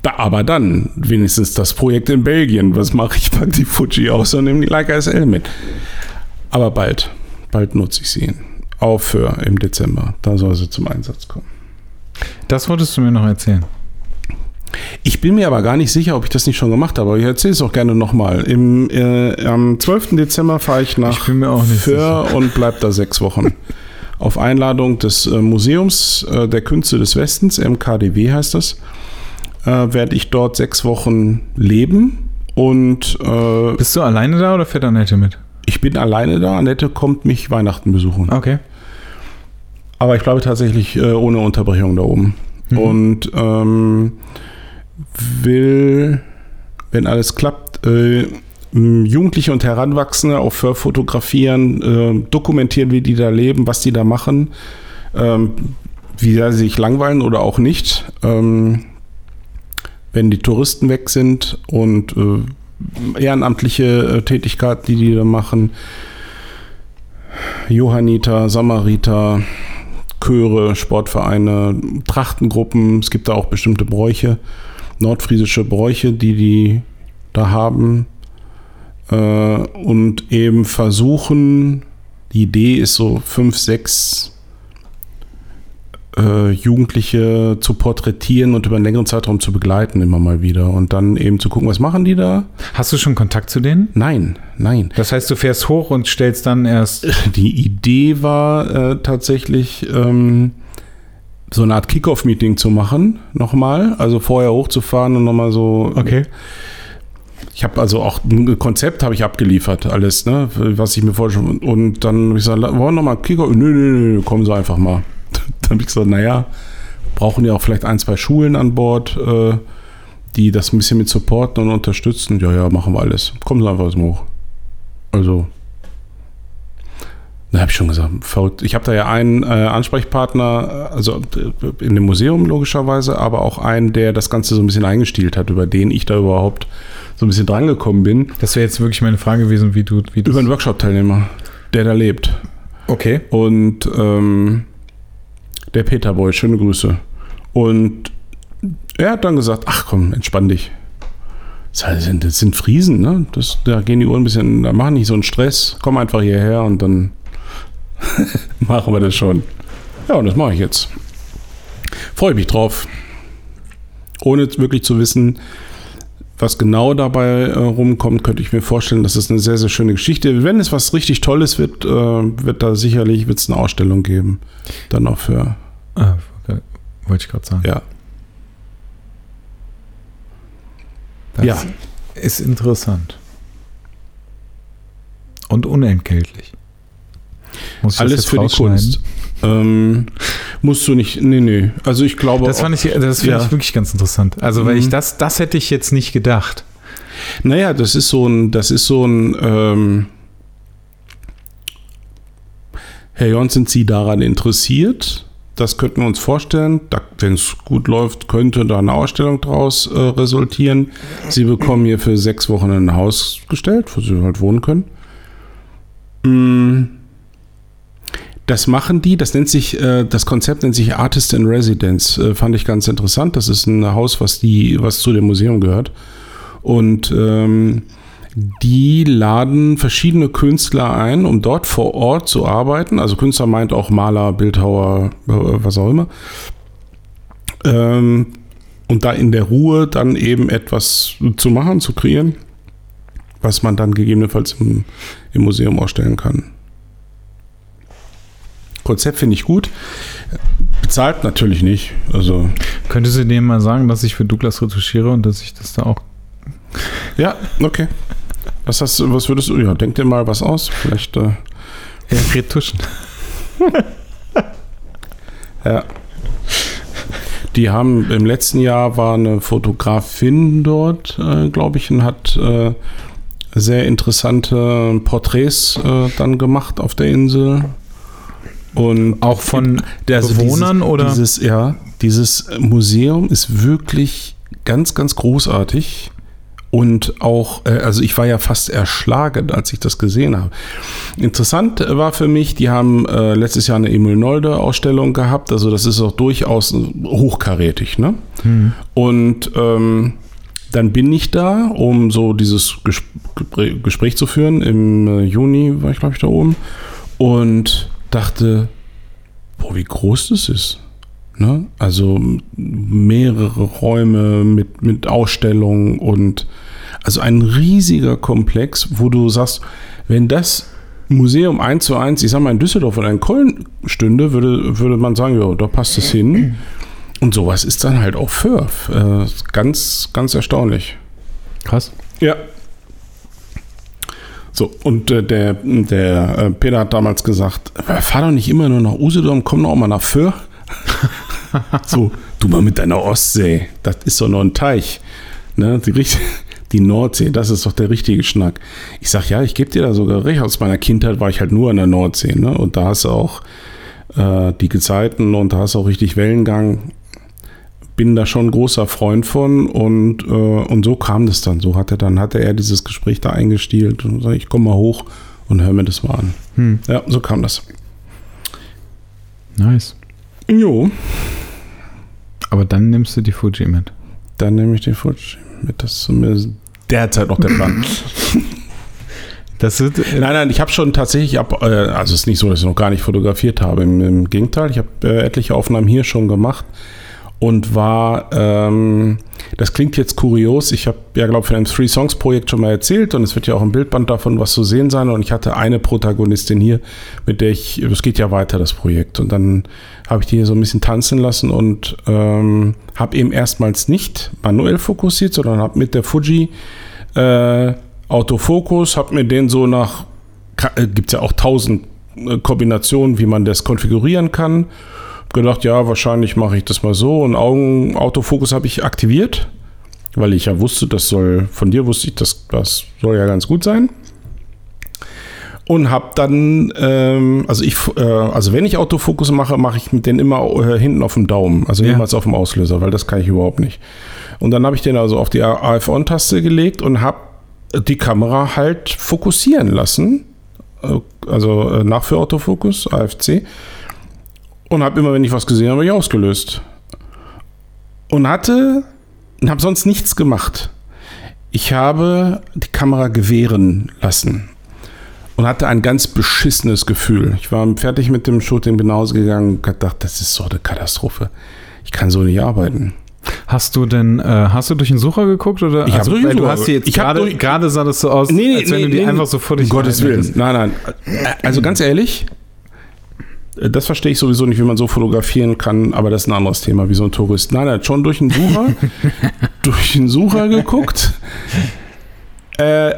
Da, aber dann wenigstens das Projekt in Belgien. Was mache ich? Pack die Fuji aus und nehme die Leica SL mit. Aber bald, bald nutze ich sie. Auch für im Dezember. Da soll sie zum Einsatz kommen. Das wolltest du mir noch erzählen. Ich bin mir aber gar nicht sicher, ob ich das nicht schon gemacht habe. Aber ich erzähle es auch gerne nochmal. Äh, am 12. Dezember fahre ich nach ich Föhr und bleibe da sechs Wochen. Auf Einladung des äh, Museums äh, der Künste des Westens, MKDW heißt das, äh, werde ich dort sechs Wochen leben. Und äh, bist du alleine da oder fährt Annette mit? Ich bin alleine da. Annette kommt mich Weihnachten besuchen. Okay. Aber ich bleibe tatsächlich äh, ohne Unterbrechung da oben. Mhm. Und ähm, will, wenn alles klappt, äh, Jugendliche und Heranwachsende auch für fotografieren, äh, dokumentieren, wie die da leben, was die da machen, ähm, wie sie sich langweilen oder auch nicht. Ähm, wenn die Touristen weg sind und äh, ehrenamtliche äh, Tätigkeiten, die die da machen. Johanniter, Samariter, Chöre, Sportvereine, Trachtengruppen. Es gibt da auch bestimmte Bräuche nordfriesische Bräuche, die die da haben äh, und eben versuchen, die Idee ist so fünf, sechs äh, Jugendliche zu porträtieren und über einen längeren Zeitraum zu begleiten, immer mal wieder. Und dann eben zu gucken, was machen die da? Hast du schon Kontakt zu denen? Nein, nein. Das heißt, du fährst hoch und stellst dann erst. Die Idee war äh, tatsächlich, ähm, so eine Art Kickoff-Meeting zu machen, nochmal. Also vorher hochzufahren und nochmal so. Okay. Ich habe also auch ein Konzept habe ich abgeliefert, alles, ne, was ich mir vorstelle. Und dann habe ich gesagt, wollen wir nochmal Kickoff? Nö, nö, nö, kommen Sie einfach mal. dann habe ich gesagt, naja, brauchen ja auch vielleicht ein, zwei Schulen an Bord, äh, die das ein bisschen mit supporten und unterstützen. Ja, ja, machen wir alles. Kommen Sie einfach mal hoch. Also, da habe ich schon gesagt, verrückt. Ich habe da ja einen äh, Ansprechpartner, also äh, in dem Museum logischerweise, aber auch einen, der das Ganze so ein bisschen eingestielt hat, über den ich da überhaupt so ein bisschen drangekommen bin. Das wäre jetzt wirklich meine Frage gewesen, wie du. Wie über einen Workshop-Teilnehmer, der da lebt. Okay. Und ähm, der Peter Boy, schöne Grüße. Und er hat dann gesagt, ach komm, entspann dich. Das sind, das sind Friesen, ne? Das, da gehen die Uhren ein bisschen, da machen nicht so einen Stress. Komm einfach hierher und dann machen wir das schon. Ja, und das mache ich jetzt. Freue mich drauf. Ohne wirklich zu wissen, was genau dabei äh, rumkommt, könnte ich mir vorstellen, dass es eine sehr, sehr schöne Geschichte. Wenn es was richtig Tolles wird, äh, wird da sicherlich wird's eine Ausstellung geben. Dann auch für. Ah, okay. Wollte ich gerade sagen. Ja. Das Ja. ist interessant. Und unentgeltlich. Alles für die? Kunst. Ähm, musst du nicht. Nee, nee. Also ich glaube. Das fand ich, das finde Ja. ich wirklich ganz interessant. Also, weil Mhm. ich das, das hätte ich jetzt nicht gedacht. Naja, das ist so ein, das ist so ein, ähm, Herr Jons, sind Sie daran interessiert? Das könnten wir uns vorstellen. Wenn es gut läuft, könnte da eine Ausstellung draus äh, resultieren. Sie bekommen hier für sechs Wochen ein Haus gestellt, wo Sie halt wohnen können. Mm. Das machen die, das nennt sich, äh, das Konzept nennt sich Artist in Residence. Äh, fand ich ganz interessant. Das ist ein Haus, was die, was zu dem Museum gehört. Und ähm, die laden verschiedene Künstler ein, um dort vor Ort zu arbeiten. Also Künstler meint auch Maler, Bildhauer, äh, was auch immer. Ähm, und da in der Ruhe dann eben etwas zu machen, zu kreieren, was man dann gegebenenfalls im, im Museum ausstellen kann. Konzept finde ich gut. Bezahlt natürlich nicht. Also Könnte sie dem mal sagen, dass ich für Douglas retuschiere und dass ich das da auch. ja, okay. Was hast du, was würdest du? Ja, denk dir mal was aus. Vielleicht. Äh, Ja, retuschen. Ja. Die haben im letzten Jahr war eine Fotografin dort, äh, glaube ich, und hat äh, sehr interessante Porträts äh, dann gemacht auf der Insel. Und Auch von also Bewohnern dieses, oder? Dieses, ja, dieses Museum ist wirklich ganz, ganz großartig. Und auch, äh, also ich war ja fast erschlagen, als ich das gesehen habe. Interessant war für mich, die haben äh, letztes Jahr eine Emil Nolde Ausstellung gehabt, also das ist auch durchaus hochkarätig, ne? Und ähm, dann bin ich da, um so dieses Ges Gespr- Gespräch zu führen. Im äh, Juni war ich, glaube ich, da oben. Und dachte, boah, wie groß das ist. Ne? Also mehrere Räume mit, mit Ausstellungen und also ein riesiger Komplex, wo du sagst, wenn das Museum eins zu eins, ich sag mal in Düsseldorf oder in Köln stünde, würde, würde man sagen, ja, da passt es hin. Und sowas ist dann halt auch Fürth. Äh, ganz, ganz erstaunlich. Krass. Ja. So, und äh, der, der äh, Peter hat damals gesagt, "Äh, fahr doch nicht immer nur nach Usedom, komm doch auch mal nach Fürth. so, du mal mit deiner Ostsee, das ist doch nur ein Teich. Ne? Die, die Nordsee, das ist doch der richtige Schnack. Ich sag, ja, ich gebe dir da sogar recht. Aus meiner Kindheit war ich halt nur an der Nordsee. Ne? Und da hast du auch äh, die Gezeiten und da hast du auch richtig Wellengang bin da schon ein großer Freund von und, äh, und so kam das dann. So hatte dann hatte er dieses Gespräch da eingestielt und sag ich komme mal hoch und hör mir das mal an. Hm. Ja, so kam das. Nice. Jo, Aber dann nimmst du die Fuji mit. dann nehme ich den Fuji mit. Das ist mir derzeit noch der Plan. Das ist, äh nein, nein, ich habe schon tatsächlich ab, äh, also es ist nicht so, dass ich noch gar nicht fotografiert habe. Im, im Gegenteil, ich habe äh, etliche Aufnahmen hier schon gemacht und war, ähm, das klingt jetzt kurios, ich habe ja, glaube ich, von einem Three Songs Projekt schon mal erzählt und es wird ja auch im Bildband davon was zu sehen sein. Und ich hatte eine Protagonistin hier, mit der ich, es geht ja weiter, das Projekt. Und dann habe ich die hier so ein bisschen tanzen lassen und ähm, habe eben erstmals nicht manuell fokussiert, sondern habe mit der Fuji äh, Autofokus, habe mir den so nach, äh, gibt es ja auch tausend äh, Kombinationen, wie man das konfigurieren kann. Gedacht, ja, wahrscheinlich mache ich das mal so. Und Augenautofokus habe ich aktiviert, weil ich ja wusste, das soll, von dir wusste ich, das, das soll ja ganz gut sein. Und habe dann, ähm, also ich, äh, also wenn ich Autofokus mache, mache ich mit den immer äh, hinten auf dem Daumen, also ja. niemals auf dem Auslöser, weil das kann ich überhaupt nicht. Und dann habe ich den also auf die AF-On-Taste gelegt und habe die Kamera halt fokussieren lassen. Äh, also äh, Nachführautofokus, AFC. Und habe immer, wenn ich was gesehen habe, ich ausgelöst. Und hatte, und habe sonst nichts gemacht. Ich habe die Kamera gewähren lassen und hatte ein ganz beschissenes Gefühl. Ich war fertig mit dem Shooting, bin nach Hause gegangen und gedacht, das ist so eine Katastrophe. Ich kann so nicht arbeiten. Hast du denn, äh, hast du durch den Sucher geguckt oder? Ich also, habe durch den Sucher. Du hast jetzt gerade, gerade sah das so aus, nee, nee, als wenn nee, du die einfach so vor dich Um Gottes Willen. Nein, nein. Also ganz ehrlich, das verstehe ich sowieso nicht, wie man so fotografieren kann, aber das ist ein anderes Thema, wie so ein Tourist. Nein, er hat schon durch den Sucher, durch den Sucher geguckt. Äh,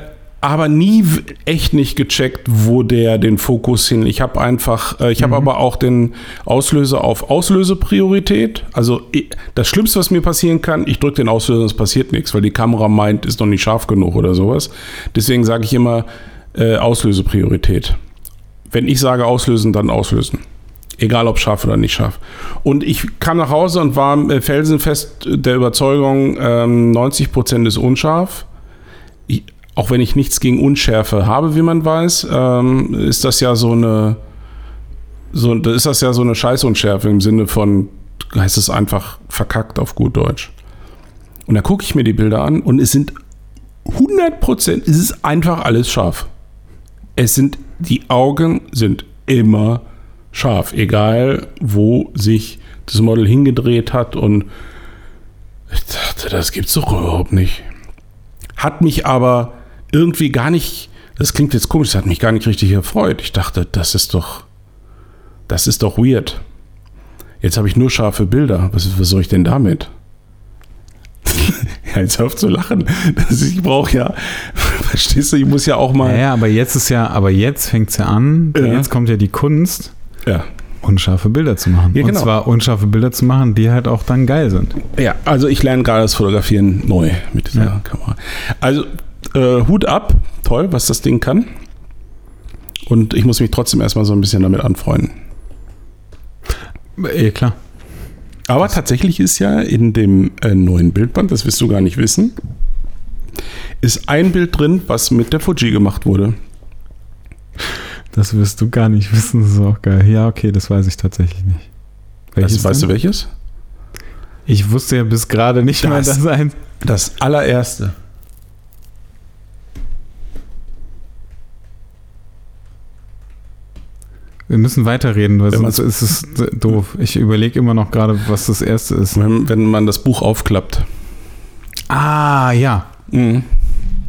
aber nie echt nicht gecheckt, wo der den Fokus hin. Ich habe einfach, äh, ich habe mhm. aber auch den Auslöser auf Auslösepriorität. Also das Schlimmste, was mir passieren kann, ich drücke den Auslöser, und es passiert nichts, weil die Kamera meint, ist noch nicht scharf genug oder sowas. Deswegen sage ich immer äh, Auslösepriorität. Wenn ich sage auslösen, dann auslösen. Egal ob scharf oder nicht scharf. Und ich kam nach Hause und war felsenfest der Überzeugung, ähm, 90% ist unscharf. Ich, auch wenn ich nichts gegen Unschärfe habe, wie man weiß, ähm, ist das ja so eine, so, ist das ja so eine Scheißunschärfe im Sinne von, heißt es einfach verkackt auf gut Deutsch. Und da gucke ich mir die Bilder an und es sind 100 Prozent, es ist einfach alles scharf. Es sind, die Augen sind immer scharf, egal wo sich das Model hingedreht hat und ich dachte, das gibt's doch überhaupt nicht. Hat mich aber irgendwie gar nicht, das klingt jetzt komisch, das hat mich gar nicht richtig erfreut. Ich dachte, das ist doch, das ist doch weird. Jetzt habe ich nur scharfe Bilder. Was, was soll ich denn damit? ja, jetzt hör auf zu lachen. Das, ich brauche ja, verstehst du, ich muss ja auch mal. Ja, ja aber jetzt ist ja, aber jetzt fängt es ja an. Ja. Jetzt kommt ja die Kunst. Ja unscharfe Bilder zu machen. Ja, genau. Und zwar unscharfe Bilder zu machen, die halt auch dann geil sind. Ja, also ich lerne gerade das Fotografieren neu mit dieser. Kamera. Also äh, Hut ab, toll, was das Ding kann. Und ich muss mich trotzdem erstmal so ein bisschen damit anfreunden. Ja, klar. Aber tatsächlich ist ja in dem äh, neuen Bildband, das wirst du gar nicht wissen, ist ein Bild drin, was mit der Fuji gemacht wurde. Das wirst du gar nicht wissen, das ist auch geil. Ja, okay, das weiß ich tatsächlich nicht. Welches weißt, weißt du welches? Ich wusste ja bis gerade nicht das, mal, dass ein. Das allererste. Wir müssen weiterreden, weil sonst ist es doof. Ich überlege immer noch gerade, was das erste ist. Wenn, wenn man das Buch aufklappt. Ah, ja. Mhm.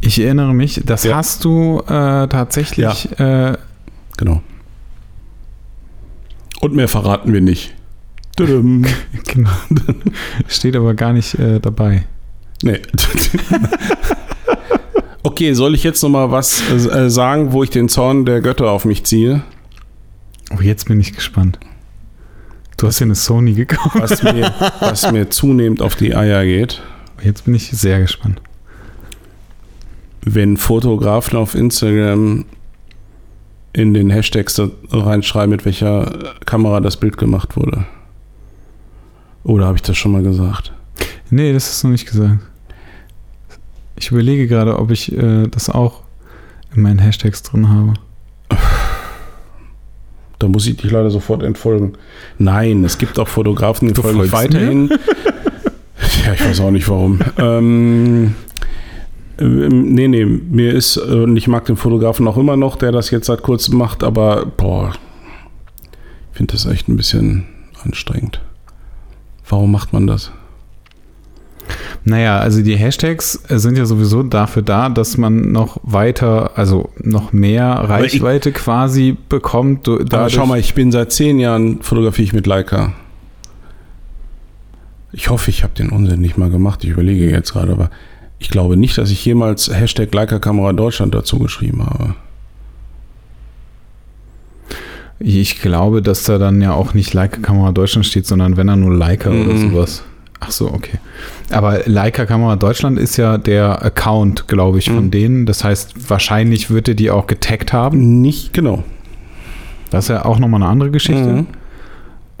Ich erinnere mich, das ja. hast du äh, tatsächlich. Ja. Äh, genau. Und mehr verraten wir nicht. genau. Steht aber gar nicht äh, dabei. Nee. okay, soll ich jetzt noch mal was äh, sagen, wo ich den Zorn der Götter auf mich ziehe? Oh, jetzt bin ich gespannt. Du hast ja eine Sony gekauft. Was mir, was mir zunehmend auf die Eier geht. Jetzt bin ich sehr gespannt. Wenn Fotografen auf Instagram in den Hashtags reinschreiben, mit welcher Kamera das Bild gemacht wurde. Oder habe ich das schon mal gesagt? Nee, das ist noch nicht gesagt. Ich überlege gerade, ob ich äh, das auch in meinen Hashtags drin habe. Da muss ich dich leider sofort entfolgen. Nein, es gibt auch Fotografen, die folgen weiterhin. ja, ich weiß auch nicht warum. ähm, Ähm, nee, nee, mir ist, und ich mag den Fotografen auch immer noch, der das jetzt seit kurzem macht, aber boah, ich finde das echt ein bisschen anstrengend. Warum macht man das? Naja, also die Hashtags sind ja sowieso dafür da, dass man noch weiter, also noch mehr Reichweite ich, quasi bekommt. Aber schau mal, ich bin seit zehn Jahren fotografiere ich mit Leica. Ich hoffe, ich habe den Unsinn nicht mal gemacht. Ich überlege jetzt gerade, aber ich glaube nicht, dass ich jemals Hashtag Leica Kamera Deutschland dazu geschrieben habe. Ich glaube, dass da dann ja auch nicht Leica Kamera Deutschland steht, sondern wenn er nur Leica mhm. oder sowas. Ach so, okay. Aber Leica Kamera Deutschland ist ja der Account, glaube ich, von mhm. denen. Das heißt, wahrscheinlich wird er die auch getaggt haben. Nicht genau. Das ist ja auch nochmal eine andere Geschichte. Mhm.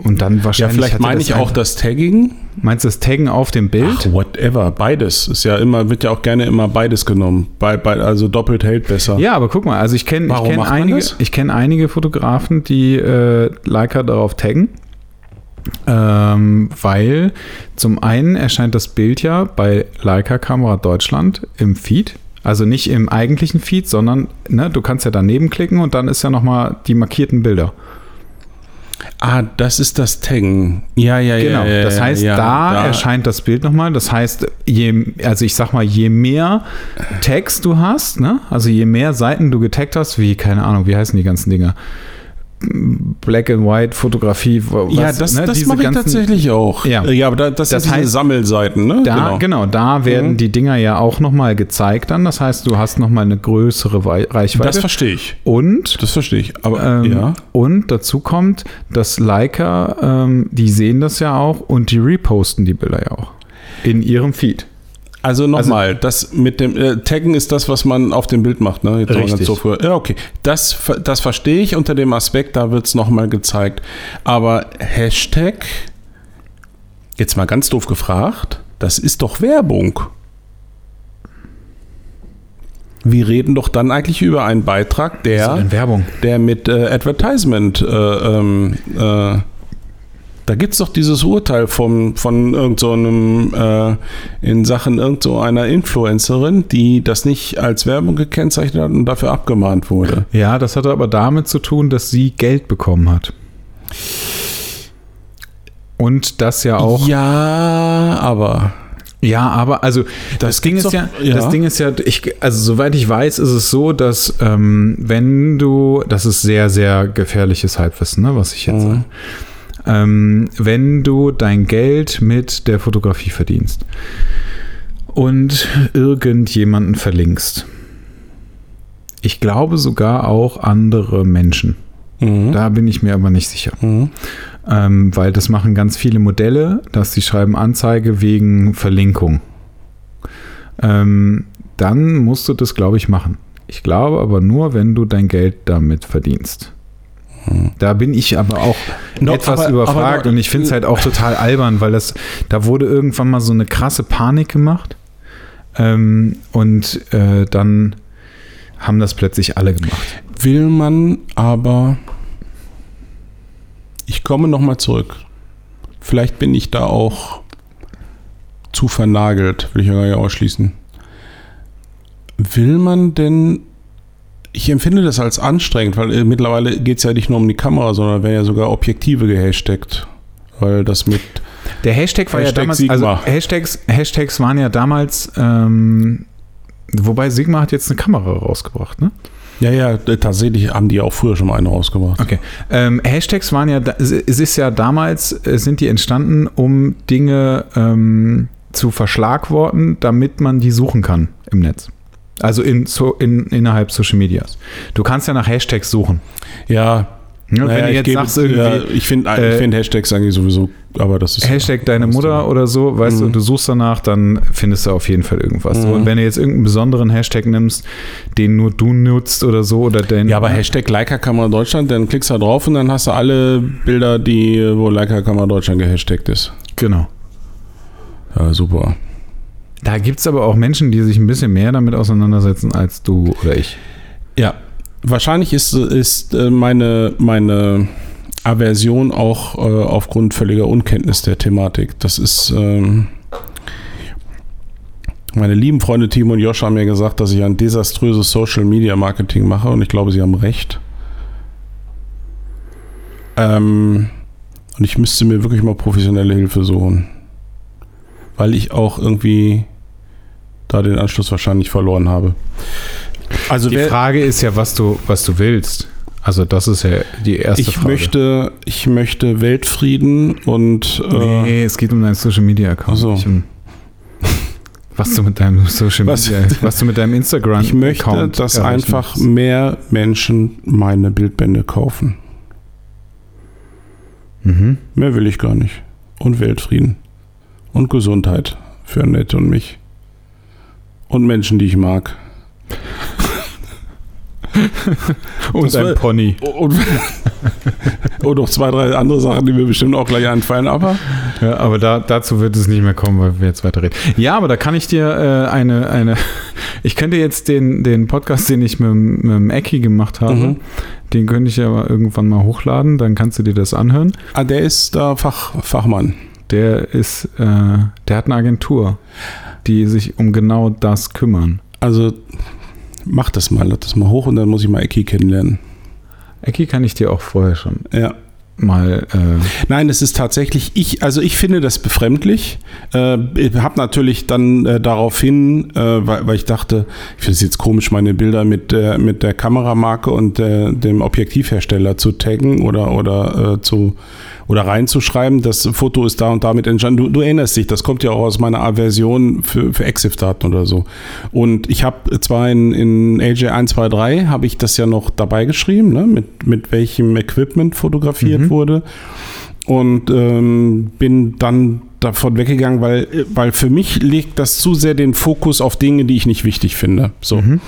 Und dann wahrscheinlich. Ja, vielleicht meine ich auch das Tagging. Meinst du das Taggen auf dem Bild? Ach, whatever. Beides. Ist ja immer, wird ja auch gerne immer beides genommen. Bei, bei, also doppelt hält besser. Ja, aber guck mal, also ich kenne kenn einige, kenn einige Fotografen, die äh, Leica darauf taggen. Ähm, weil zum einen erscheint das Bild ja bei Leica Kamera Deutschland im Feed. Also nicht im eigentlichen Feed, sondern ne, du kannst ja daneben klicken und dann ist ja nochmal die markierten Bilder. Ah, das ist das Taggen. Ja, ja, genau. ja. Das heißt, ja, da, da, erscheint das Bild nochmal. Das heißt, je, also ich sag mal, je mehr Tags du hast, ne? also je mehr Seiten du getaggt hast, wie, keine Ahnung, wie heißen die ganzen Dinger? Black and White Fotografie. Was, ja, das, ne, das mache ich tatsächlich auch. Ja, ja aber da, das, das sind heißt, Sammelseiten. Ne? Da, genau. genau, da werden mhm. die Dinger ja auch nochmal gezeigt dann. Das heißt, du hast nochmal eine größere Reichweite. Das verstehe ich. Und? Das verstehe ich. Aber, ähm, ja. Und dazu kommt, dass Leica, ähm, die sehen das ja auch und die reposten die Bilder ja auch in ihrem Feed. Also nochmal, also, das mit dem äh, Taggen ist das, was man auf dem Bild macht, ne? Jetzt richtig. So ja, okay. Das, das verstehe ich unter dem Aspekt, da wird es nochmal gezeigt. Aber Hashtag, jetzt mal ganz doof gefragt, das ist doch Werbung. Wir reden doch dann eigentlich über einen Beitrag, der, der mit äh, Advertisement äh, ähm, äh, da gibt es doch dieses Urteil vom, von irgendeinem so äh, in Sachen irgendeiner so Influencerin, die das nicht als Werbung gekennzeichnet hat und dafür abgemahnt wurde. Ja, das hatte aber damit zu tun, dass sie Geld bekommen hat. Und das ja auch. Ja, aber. Ja, aber also das, das Ding ist doch, ja, ja, das Ding ist ja, ich, also soweit ich weiß, ist es so, dass ähm, wenn du, das ist sehr, sehr gefährliches Halbwissen, ne, was ich jetzt mhm. sage ähm, wenn du dein Geld mit der Fotografie verdienst und irgendjemanden verlinkst. Ich glaube sogar auch andere Menschen. Mhm. Da bin ich mir aber nicht sicher. Mhm. Ähm, weil das machen ganz viele Modelle, dass sie schreiben Anzeige wegen Verlinkung. Ähm, dann musst du das, glaube ich, machen. Ich glaube aber nur, wenn du dein Geld damit verdienst. Da bin ich aber auch no, etwas aber, überfragt aber, und ich finde es halt auch total albern, weil das, da wurde irgendwann mal so eine krasse Panik gemacht ähm, und äh, dann haben das plötzlich alle gemacht. Will man aber, ich komme nochmal zurück. Vielleicht bin ich da auch zu vernagelt, will ich ja gar nicht ausschließen. Will man denn ich empfinde das als anstrengend, weil äh, mittlerweile geht es ja nicht nur um die Kamera, sondern werden ja sogar Objektive gehashtagt. Weil das mit. Der Hashtag war Hashtag ja damals. Sigma. Also Hashtags, Hashtags waren ja damals. Ähm, wobei Sigma hat jetzt eine Kamera rausgebracht, ne? Ja, ja, tatsächlich haben die auch früher schon mal eine rausgebracht. Okay. Ähm, Hashtags waren ja, es ist ja damals, äh, sind die entstanden, um Dinge ähm, zu verschlagworten, damit man die suchen kann im Netz. Also in, so, in, innerhalb Social Medias. Du kannst ja nach Hashtags suchen. Ja. ja naja, wenn du jetzt gebe, sagst irgendwie. Ja, ich finde äh, find Hashtags eigentlich sowieso, aber das ist. Hashtag deine Mutter oder so, weißt mhm. du, und du suchst danach, dann findest du auf jeden Fall irgendwas. Mhm. Und wenn du jetzt irgendeinen besonderen Hashtag nimmst, den nur du nutzt oder so, oder den. Ja, aber Hashtag Leica-Kamera Deutschland, dann klickst du da drauf und dann hast du alle Bilder, die, wo Leica-Kamera Deutschland gehashtagt ist. Genau. Ja, super. Da gibt es aber auch Menschen, die sich ein bisschen mehr damit auseinandersetzen als du oder ich. Ja, wahrscheinlich ist, ist äh, meine, meine Aversion auch äh, aufgrund völliger Unkenntnis der Thematik. Das ist. Ähm, Meine lieben Freunde Timo und Josh haben mir gesagt, dass ich ein desaströses Social Media Marketing mache und ich glaube, sie haben recht. Ähm, und ich müsste mir wirklich mal professionelle Hilfe suchen. Weil ich auch irgendwie da den Anschluss wahrscheinlich verloren habe. Also die Frage ist ja, was du, was du willst. Also das ist ja die erste ich Frage. Möchte, ich möchte Weltfrieden und... Äh, nee, es geht um deinen Social Media Account. So. Um, was du mit deinem Social Media, was, was du mit deinem Instagram Ich möchte, Account dass einfach hast. mehr Menschen meine Bildbände kaufen. Mhm. Mehr will ich gar nicht. Und Weltfrieden. Und Gesundheit für Annette und mich. Und Menschen, die ich mag. und ein Pony. Und, und, noch zwei, drei andere Sachen, die mir bestimmt auch gleich einfallen, aber. Ja, aber da, dazu wird es nicht mehr kommen, weil wir jetzt weiterreden. Ja, aber da kann ich dir äh, eine, eine. Ich könnte jetzt den, den Podcast, den ich mit, mit dem Ecki gemacht habe, mhm. den könnte ich ja irgendwann mal hochladen, dann kannst du dir das anhören. Ah, der ist da Fach, Fachmann. Der ist, äh, der hat eine Agentur, die sich um genau das kümmern. Also mach das mal, lad das mal hoch und dann muss ich mal Ecki kennenlernen. Ecki kann ich dir auch vorher schon. Ja mal. Äh Nein, es ist tatsächlich, ich, also ich finde das befremdlich. Äh, ich habe natürlich dann äh, daraufhin, äh, weil, weil ich dachte, ich finde es jetzt komisch, meine Bilder mit der, mit der Kameramarke und der, dem Objektivhersteller zu taggen oder, oder äh, zu oder reinzuschreiben, das Foto ist da und damit entstanden. Du, du erinnerst dich, das kommt ja auch aus meiner Aversion für, für EXIF-Daten oder so. Und ich habe zwar in, in AJ 123 habe ich das ja noch dabei geschrieben, ne, mit, mit welchem Equipment fotografiert mhm. wurde. Und ähm, bin dann davon weggegangen, weil, weil für mich legt das zu sehr den Fokus auf Dinge, die ich nicht wichtig finde. So. Mhm.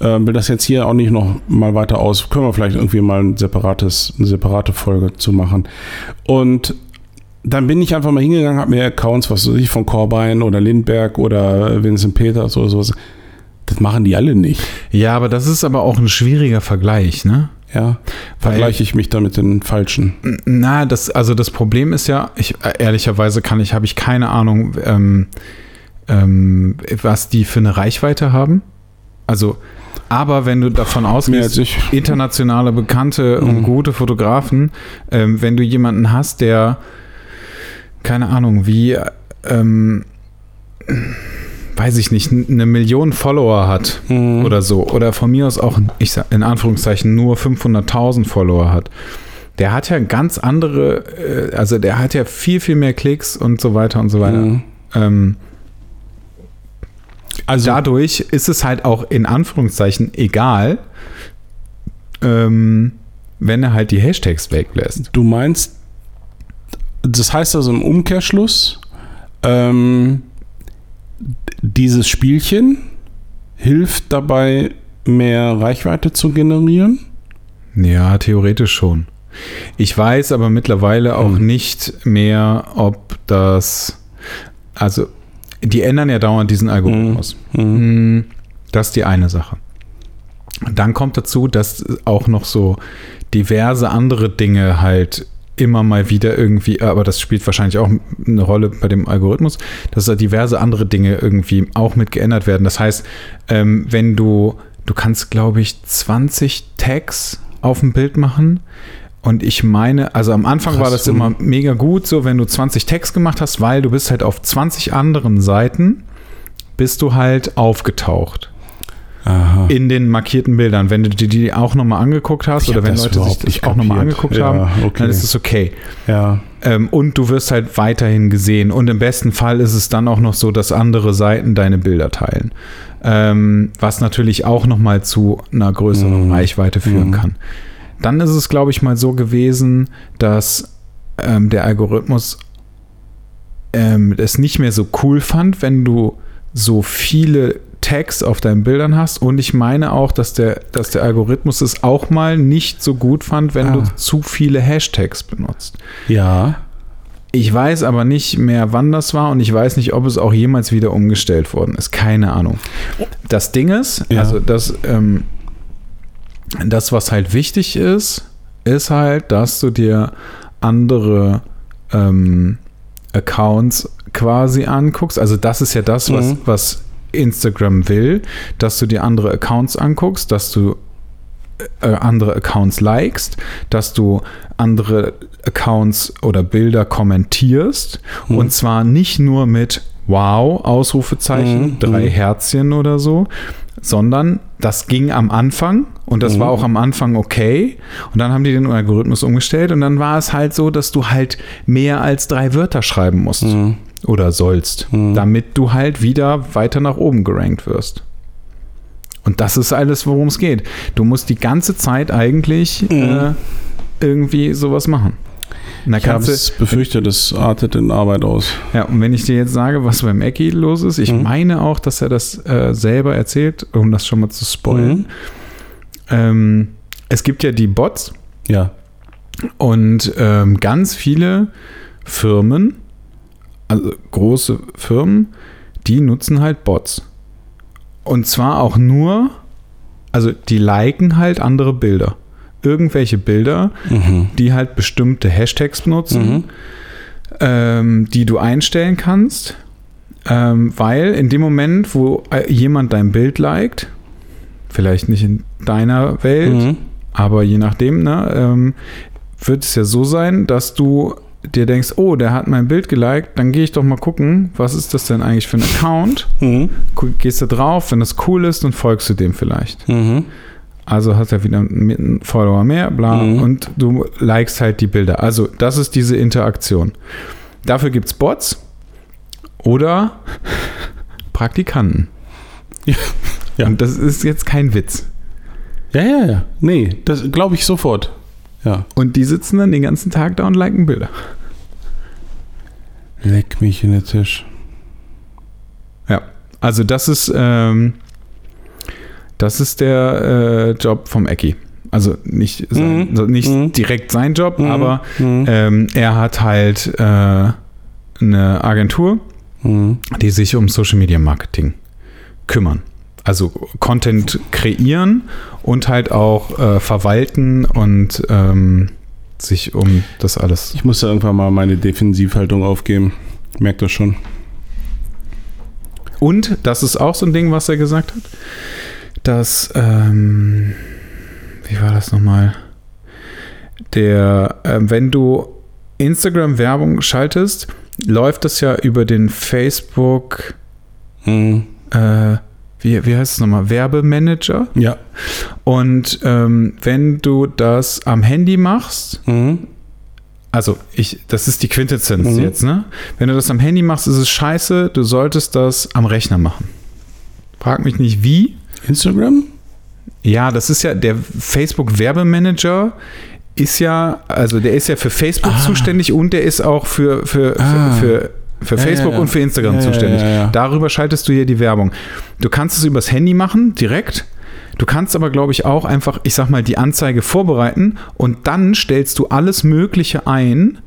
Ähm, will das jetzt hier auch nicht noch mal weiter aus. Können wir vielleicht irgendwie mal ein separates, eine separate Folge zu machen. Und dann bin ich einfach mal hingegangen, habe mir Accounts, was weiß ich, von Corbijn oder Lindberg oder Vincent Peters oder sowas. Das machen die alle nicht. Ja, aber das ist aber auch ein schwieriger Vergleich, ne? Ja, vergleiche ich mich da mit den falschen. Na, das, also das Problem ist ja, ich, ehrlicherweise kann ich, habe ich keine Ahnung, ähm, ähm, was die für eine Reichweite haben. Also, aber wenn du davon ausgehst, internationale bekannte mhm. und gute Fotografen, ähm, wenn du jemanden hast, der, keine Ahnung, wie, ähm, weiß ich nicht, eine Million Follower hat mhm. oder so, oder von mir aus auch, ich sag in Anführungszeichen, nur 500.000 Follower hat, der hat ja ganz andere, äh, also der hat ja viel, viel mehr Klicks und so weiter und so weiter. Mhm. Ähm, also dadurch ist es halt auch in Anführungszeichen egal, ähm, wenn er halt die Hashtags weglässt. Du meinst, das heißt also im Umkehrschluss, ähm, dieses Spielchen hilft dabei, mehr Reichweite zu generieren? Ja, theoretisch schon. Ich weiß aber mittlerweile auch hm. nicht mehr, ob das. Also, die ändern ja dauernd diesen Algorithmus. Hm. Hm. Das ist die eine Sache. Dann kommt dazu, dass auch noch so diverse andere Dinge halt immer mal wieder irgendwie, aber das spielt wahrscheinlich auch eine Rolle bei dem Algorithmus, dass da diverse andere Dinge irgendwie auch mit geändert werden. Das heißt, ähm, wenn du, du kannst, glaube ich, 20 Tags auf dem Bild machen. Und ich meine, also am Anfang Krass, war das immer mega gut, so wenn du 20 Tags gemacht hast, weil du bist halt auf 20 anderen Seiten, bist du halt aufgetaucht. Aha. in den markierten Bildern. Wenn du dir die auch nochmal angeguckt hast ich oder wenn Leute sich das auch nochmal angeguckt ja, haben, okay. dann ist es okay. Ja. Ähm, und du wirst halt weiterhin gesehen. Und im besten Fall ist es dann auch noch so, dass andere Seiten deine Bilder teilen. Ähm, was natürlich auch nochmal zu einer größeren mhm. Reichweite führen mhm. kann. Dann ist es, glaube ich, mal so gewesen, dass ähm, der Algorithmus ähm, es nicht mehr so cool fand, wenn du so viele Tags auf deinen Bildern hast. Und ich meine auch, dass der, dass der Algorithmus es auch mal nicht so gut fand, wenn ah. du zu viele Hashtags benutzt. Ja. Ich weiß aber nicht mehr, wann das war und ich weiß nicht, ob es auch jemals wieder umgestellt worden ist. Keine Ahnung. Das Ding ist, ja. also das, ähm, das, was halt wichtig ist, ist halt, dass du dir andere ähm, Accounts quasi anguckst. Also das ist ja das, was, mhm. was Instagram will, dass du dir andere Accounts anguckst, dass du äh, andere Accounts likest, dass du andere Accounts oder Bilder kommentierst Mhm. und zwar nicht nur mit Wow, Ausrufezeichen, Mhm, drei mhm. Herzchen oder so, sondern das ging am Anfang und das Mhm. war auch am Anfang okay und dann haben die den Algorithmus umgestellt und dann war es halt so, dass du halt mehr als drei Wörter schreiben musst Mhm. Oder sollst, Mhm. damit du halt wieder weiter nach oben gerankt wirst. Und das ist alles, worum es geht. Du musst die ganze Zeit eigentlich Mhm. äh, irgendwie sowas machen. Da Ich habe es befürchtet, das artet in Arbeit aus. ja, und wenn ich dir jetzt sage, was beim Ecki los ist, ich Mhm. meine auch, dass er das äh, selber erzählt, um das schon mal zu spoilern. Mhm. Ähm, es gibt ja die Bots Ja. und ähm, ganz viele Firmen, also große Firmen, die nutzen halt Bots. Und zwar auch nur, also die liken halt andere Bilder. Irgendwelche Bilder, Mhm. die halt bestimmte Hashtags benutzen, Mhm. ähm, die du einstellen kannst. Ähm, weil in dem Moment, wo äh, jemand dein Bild liked, vielleicht nicht in deiner Welt, Mhm. aber je nachdem, ne, ähm, wird es ja so sein, dass du dir denkst, oh, der hat mein Bild geliked, dann gehe ich doch mal gucken, was ist das denn eigentlich für ein Account? Mhm. Gehst du drauf, wenn das cool ist, dann folgst du dem vielleicht. Mhm. Also hast du ja wieder einen Follower mehr, bla, Mhm. und du likest halt die Bilder. Also das ist diese Interaktion. Dafür gibt es Bots oder Praktikanten. Ja. Ja. Und das ist jetzt kein Witz. Ja, ja, ja. Nee, das glaube ich sofort. Ja. Und die sitzen dann den ganzen Tag da und liken Bilder. Leck mich in den Tisch. Ja, also das ist, ähm, das ist der äh, Job vom Ecki. Also nicht, sein, Mhm. nicht Mhm. direkt sein Job, Mhm. aber Mhm. ähm, er hat halt äh, eine Agentur, Mhm. die sich um Social Media Marketing kümmern. Also Content kreieren und halt auch äh, verwalten und ähm, sich um das alles. Ich muss da irgendwann mal meine Defensivhaltung aufgeben. Merkt das schon. Und das ist auch so ein Ding, was er gesagt hat, dass, ähm, wie war das nochmal? Der, ähm, wenn du Instagram-Werbung schaltest, läuft das ja über den Facebook, Mhm. äh, wie, wie heißt es nochmal? Werbemanager. Ja. Und ähm, wenn du das am Handy machst, Mhm. also ich, das ist die Quintessenz Mhm. jetzt, ne? Wenn du das am Handy machst, ist es scheiße, du solltest das am Rechner machen. Frag mich nicht wie. Instagram? Ja, das ist ja der Facebook Werbemanager ist ja, also der ist ja für Facebook Ah. zuständig und der ist auch für, für, Ah. für, für, für Ja, Facebook ja, ja. und für Instagram zuständig. Darüber schaltest du hier die Werbung. Du kannst es übers Handy machen, direkt. Du kannst aber, glaube ich, auch einfach, ich sag mal, die Anzeige vorbereiten und dann stellst du alles Mögliche ein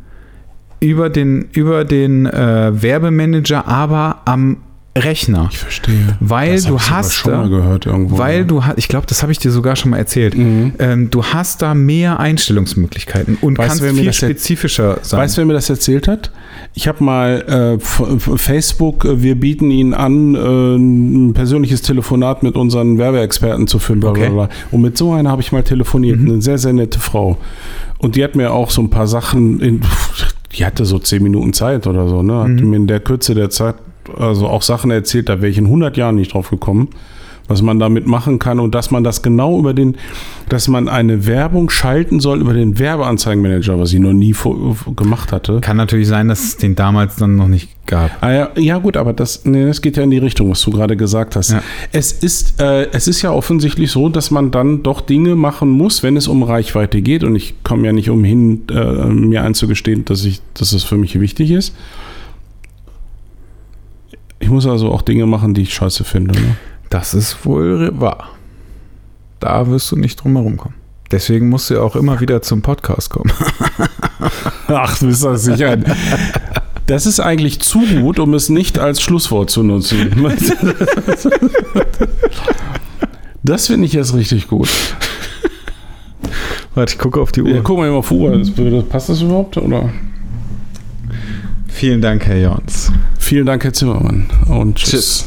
über den, über den äh, Werbemanager, aber am Rechner. Ich verstehe. Weil Das du hast schon da- mal gehört irgendwo. Weil du hast, ich glaube, das habe ich dir sogar schon mal erzählt. Mhm. Ähm, du hast da mehr Einstellungsmöglichkeiten und Weißt kannst wer mir viel spezifischer sein. Weißt du, wer mir das erzählt hat? Ich habe mal äh, Facebook, äh, wir bieten Ihnen an, äh, ein persönliches Telefonat mit unseren Werbeexperten zu führen. Okay. Und mit so einer habe ich mal telefoniert. Mhm. Eine sehr, sehr nette Frau. Und die hat mir auch so ein paar Sachen, in, die hatte so zehn Minuten Zeit oder so, ne? Hat Mhm. mir in der Kürze der Zeit also auch Sachen erzählt, da wäre ich in 100 Jahren nicht drauf gekommen was man damit machen kann und dass man das genau über den, dass man eine Werbung schalten soll über den Werbeanzeigenmanager, was ich noch nie vor, gemacht hatte. Kann natürlich sein, dass es den damals dann noch nicht gab. Ah, ja, ja gut, aber das, nee, das geht ja in die Richtung, was du gerade gesagt hast. Ja. Es, ist, äh, es ist ja offensichtlich so, dass man dann doch Dinge machen muss, wenn es um Reichweite geht. Und ich komme ja nicht umhin, äh, mir einzugestehen, dass, ich, dass es für mich wichtig ist. Ich muss also auch Dinge machen, die ich scheiße finde. Ne? Das ist wohl wahr. Da wirst du nicht drum herum kommen. Deswegen musst du ja auch immer wieder zum Podcast kommen. Ach, du bist das sicher. Das ist eigentlich zu gut, um es nicht als Schlusswort zu nutzen. Das finde ich jetzt richtig gut. Warte, ich gucke auf die Uhr. Ja, guck mal auf die Uhr. Das- Passt das überhaupt? Oder? Vielen Dank, Herr Jons. Vielen Dank, Herr Zimmermann. Und tschüss. Tschüss.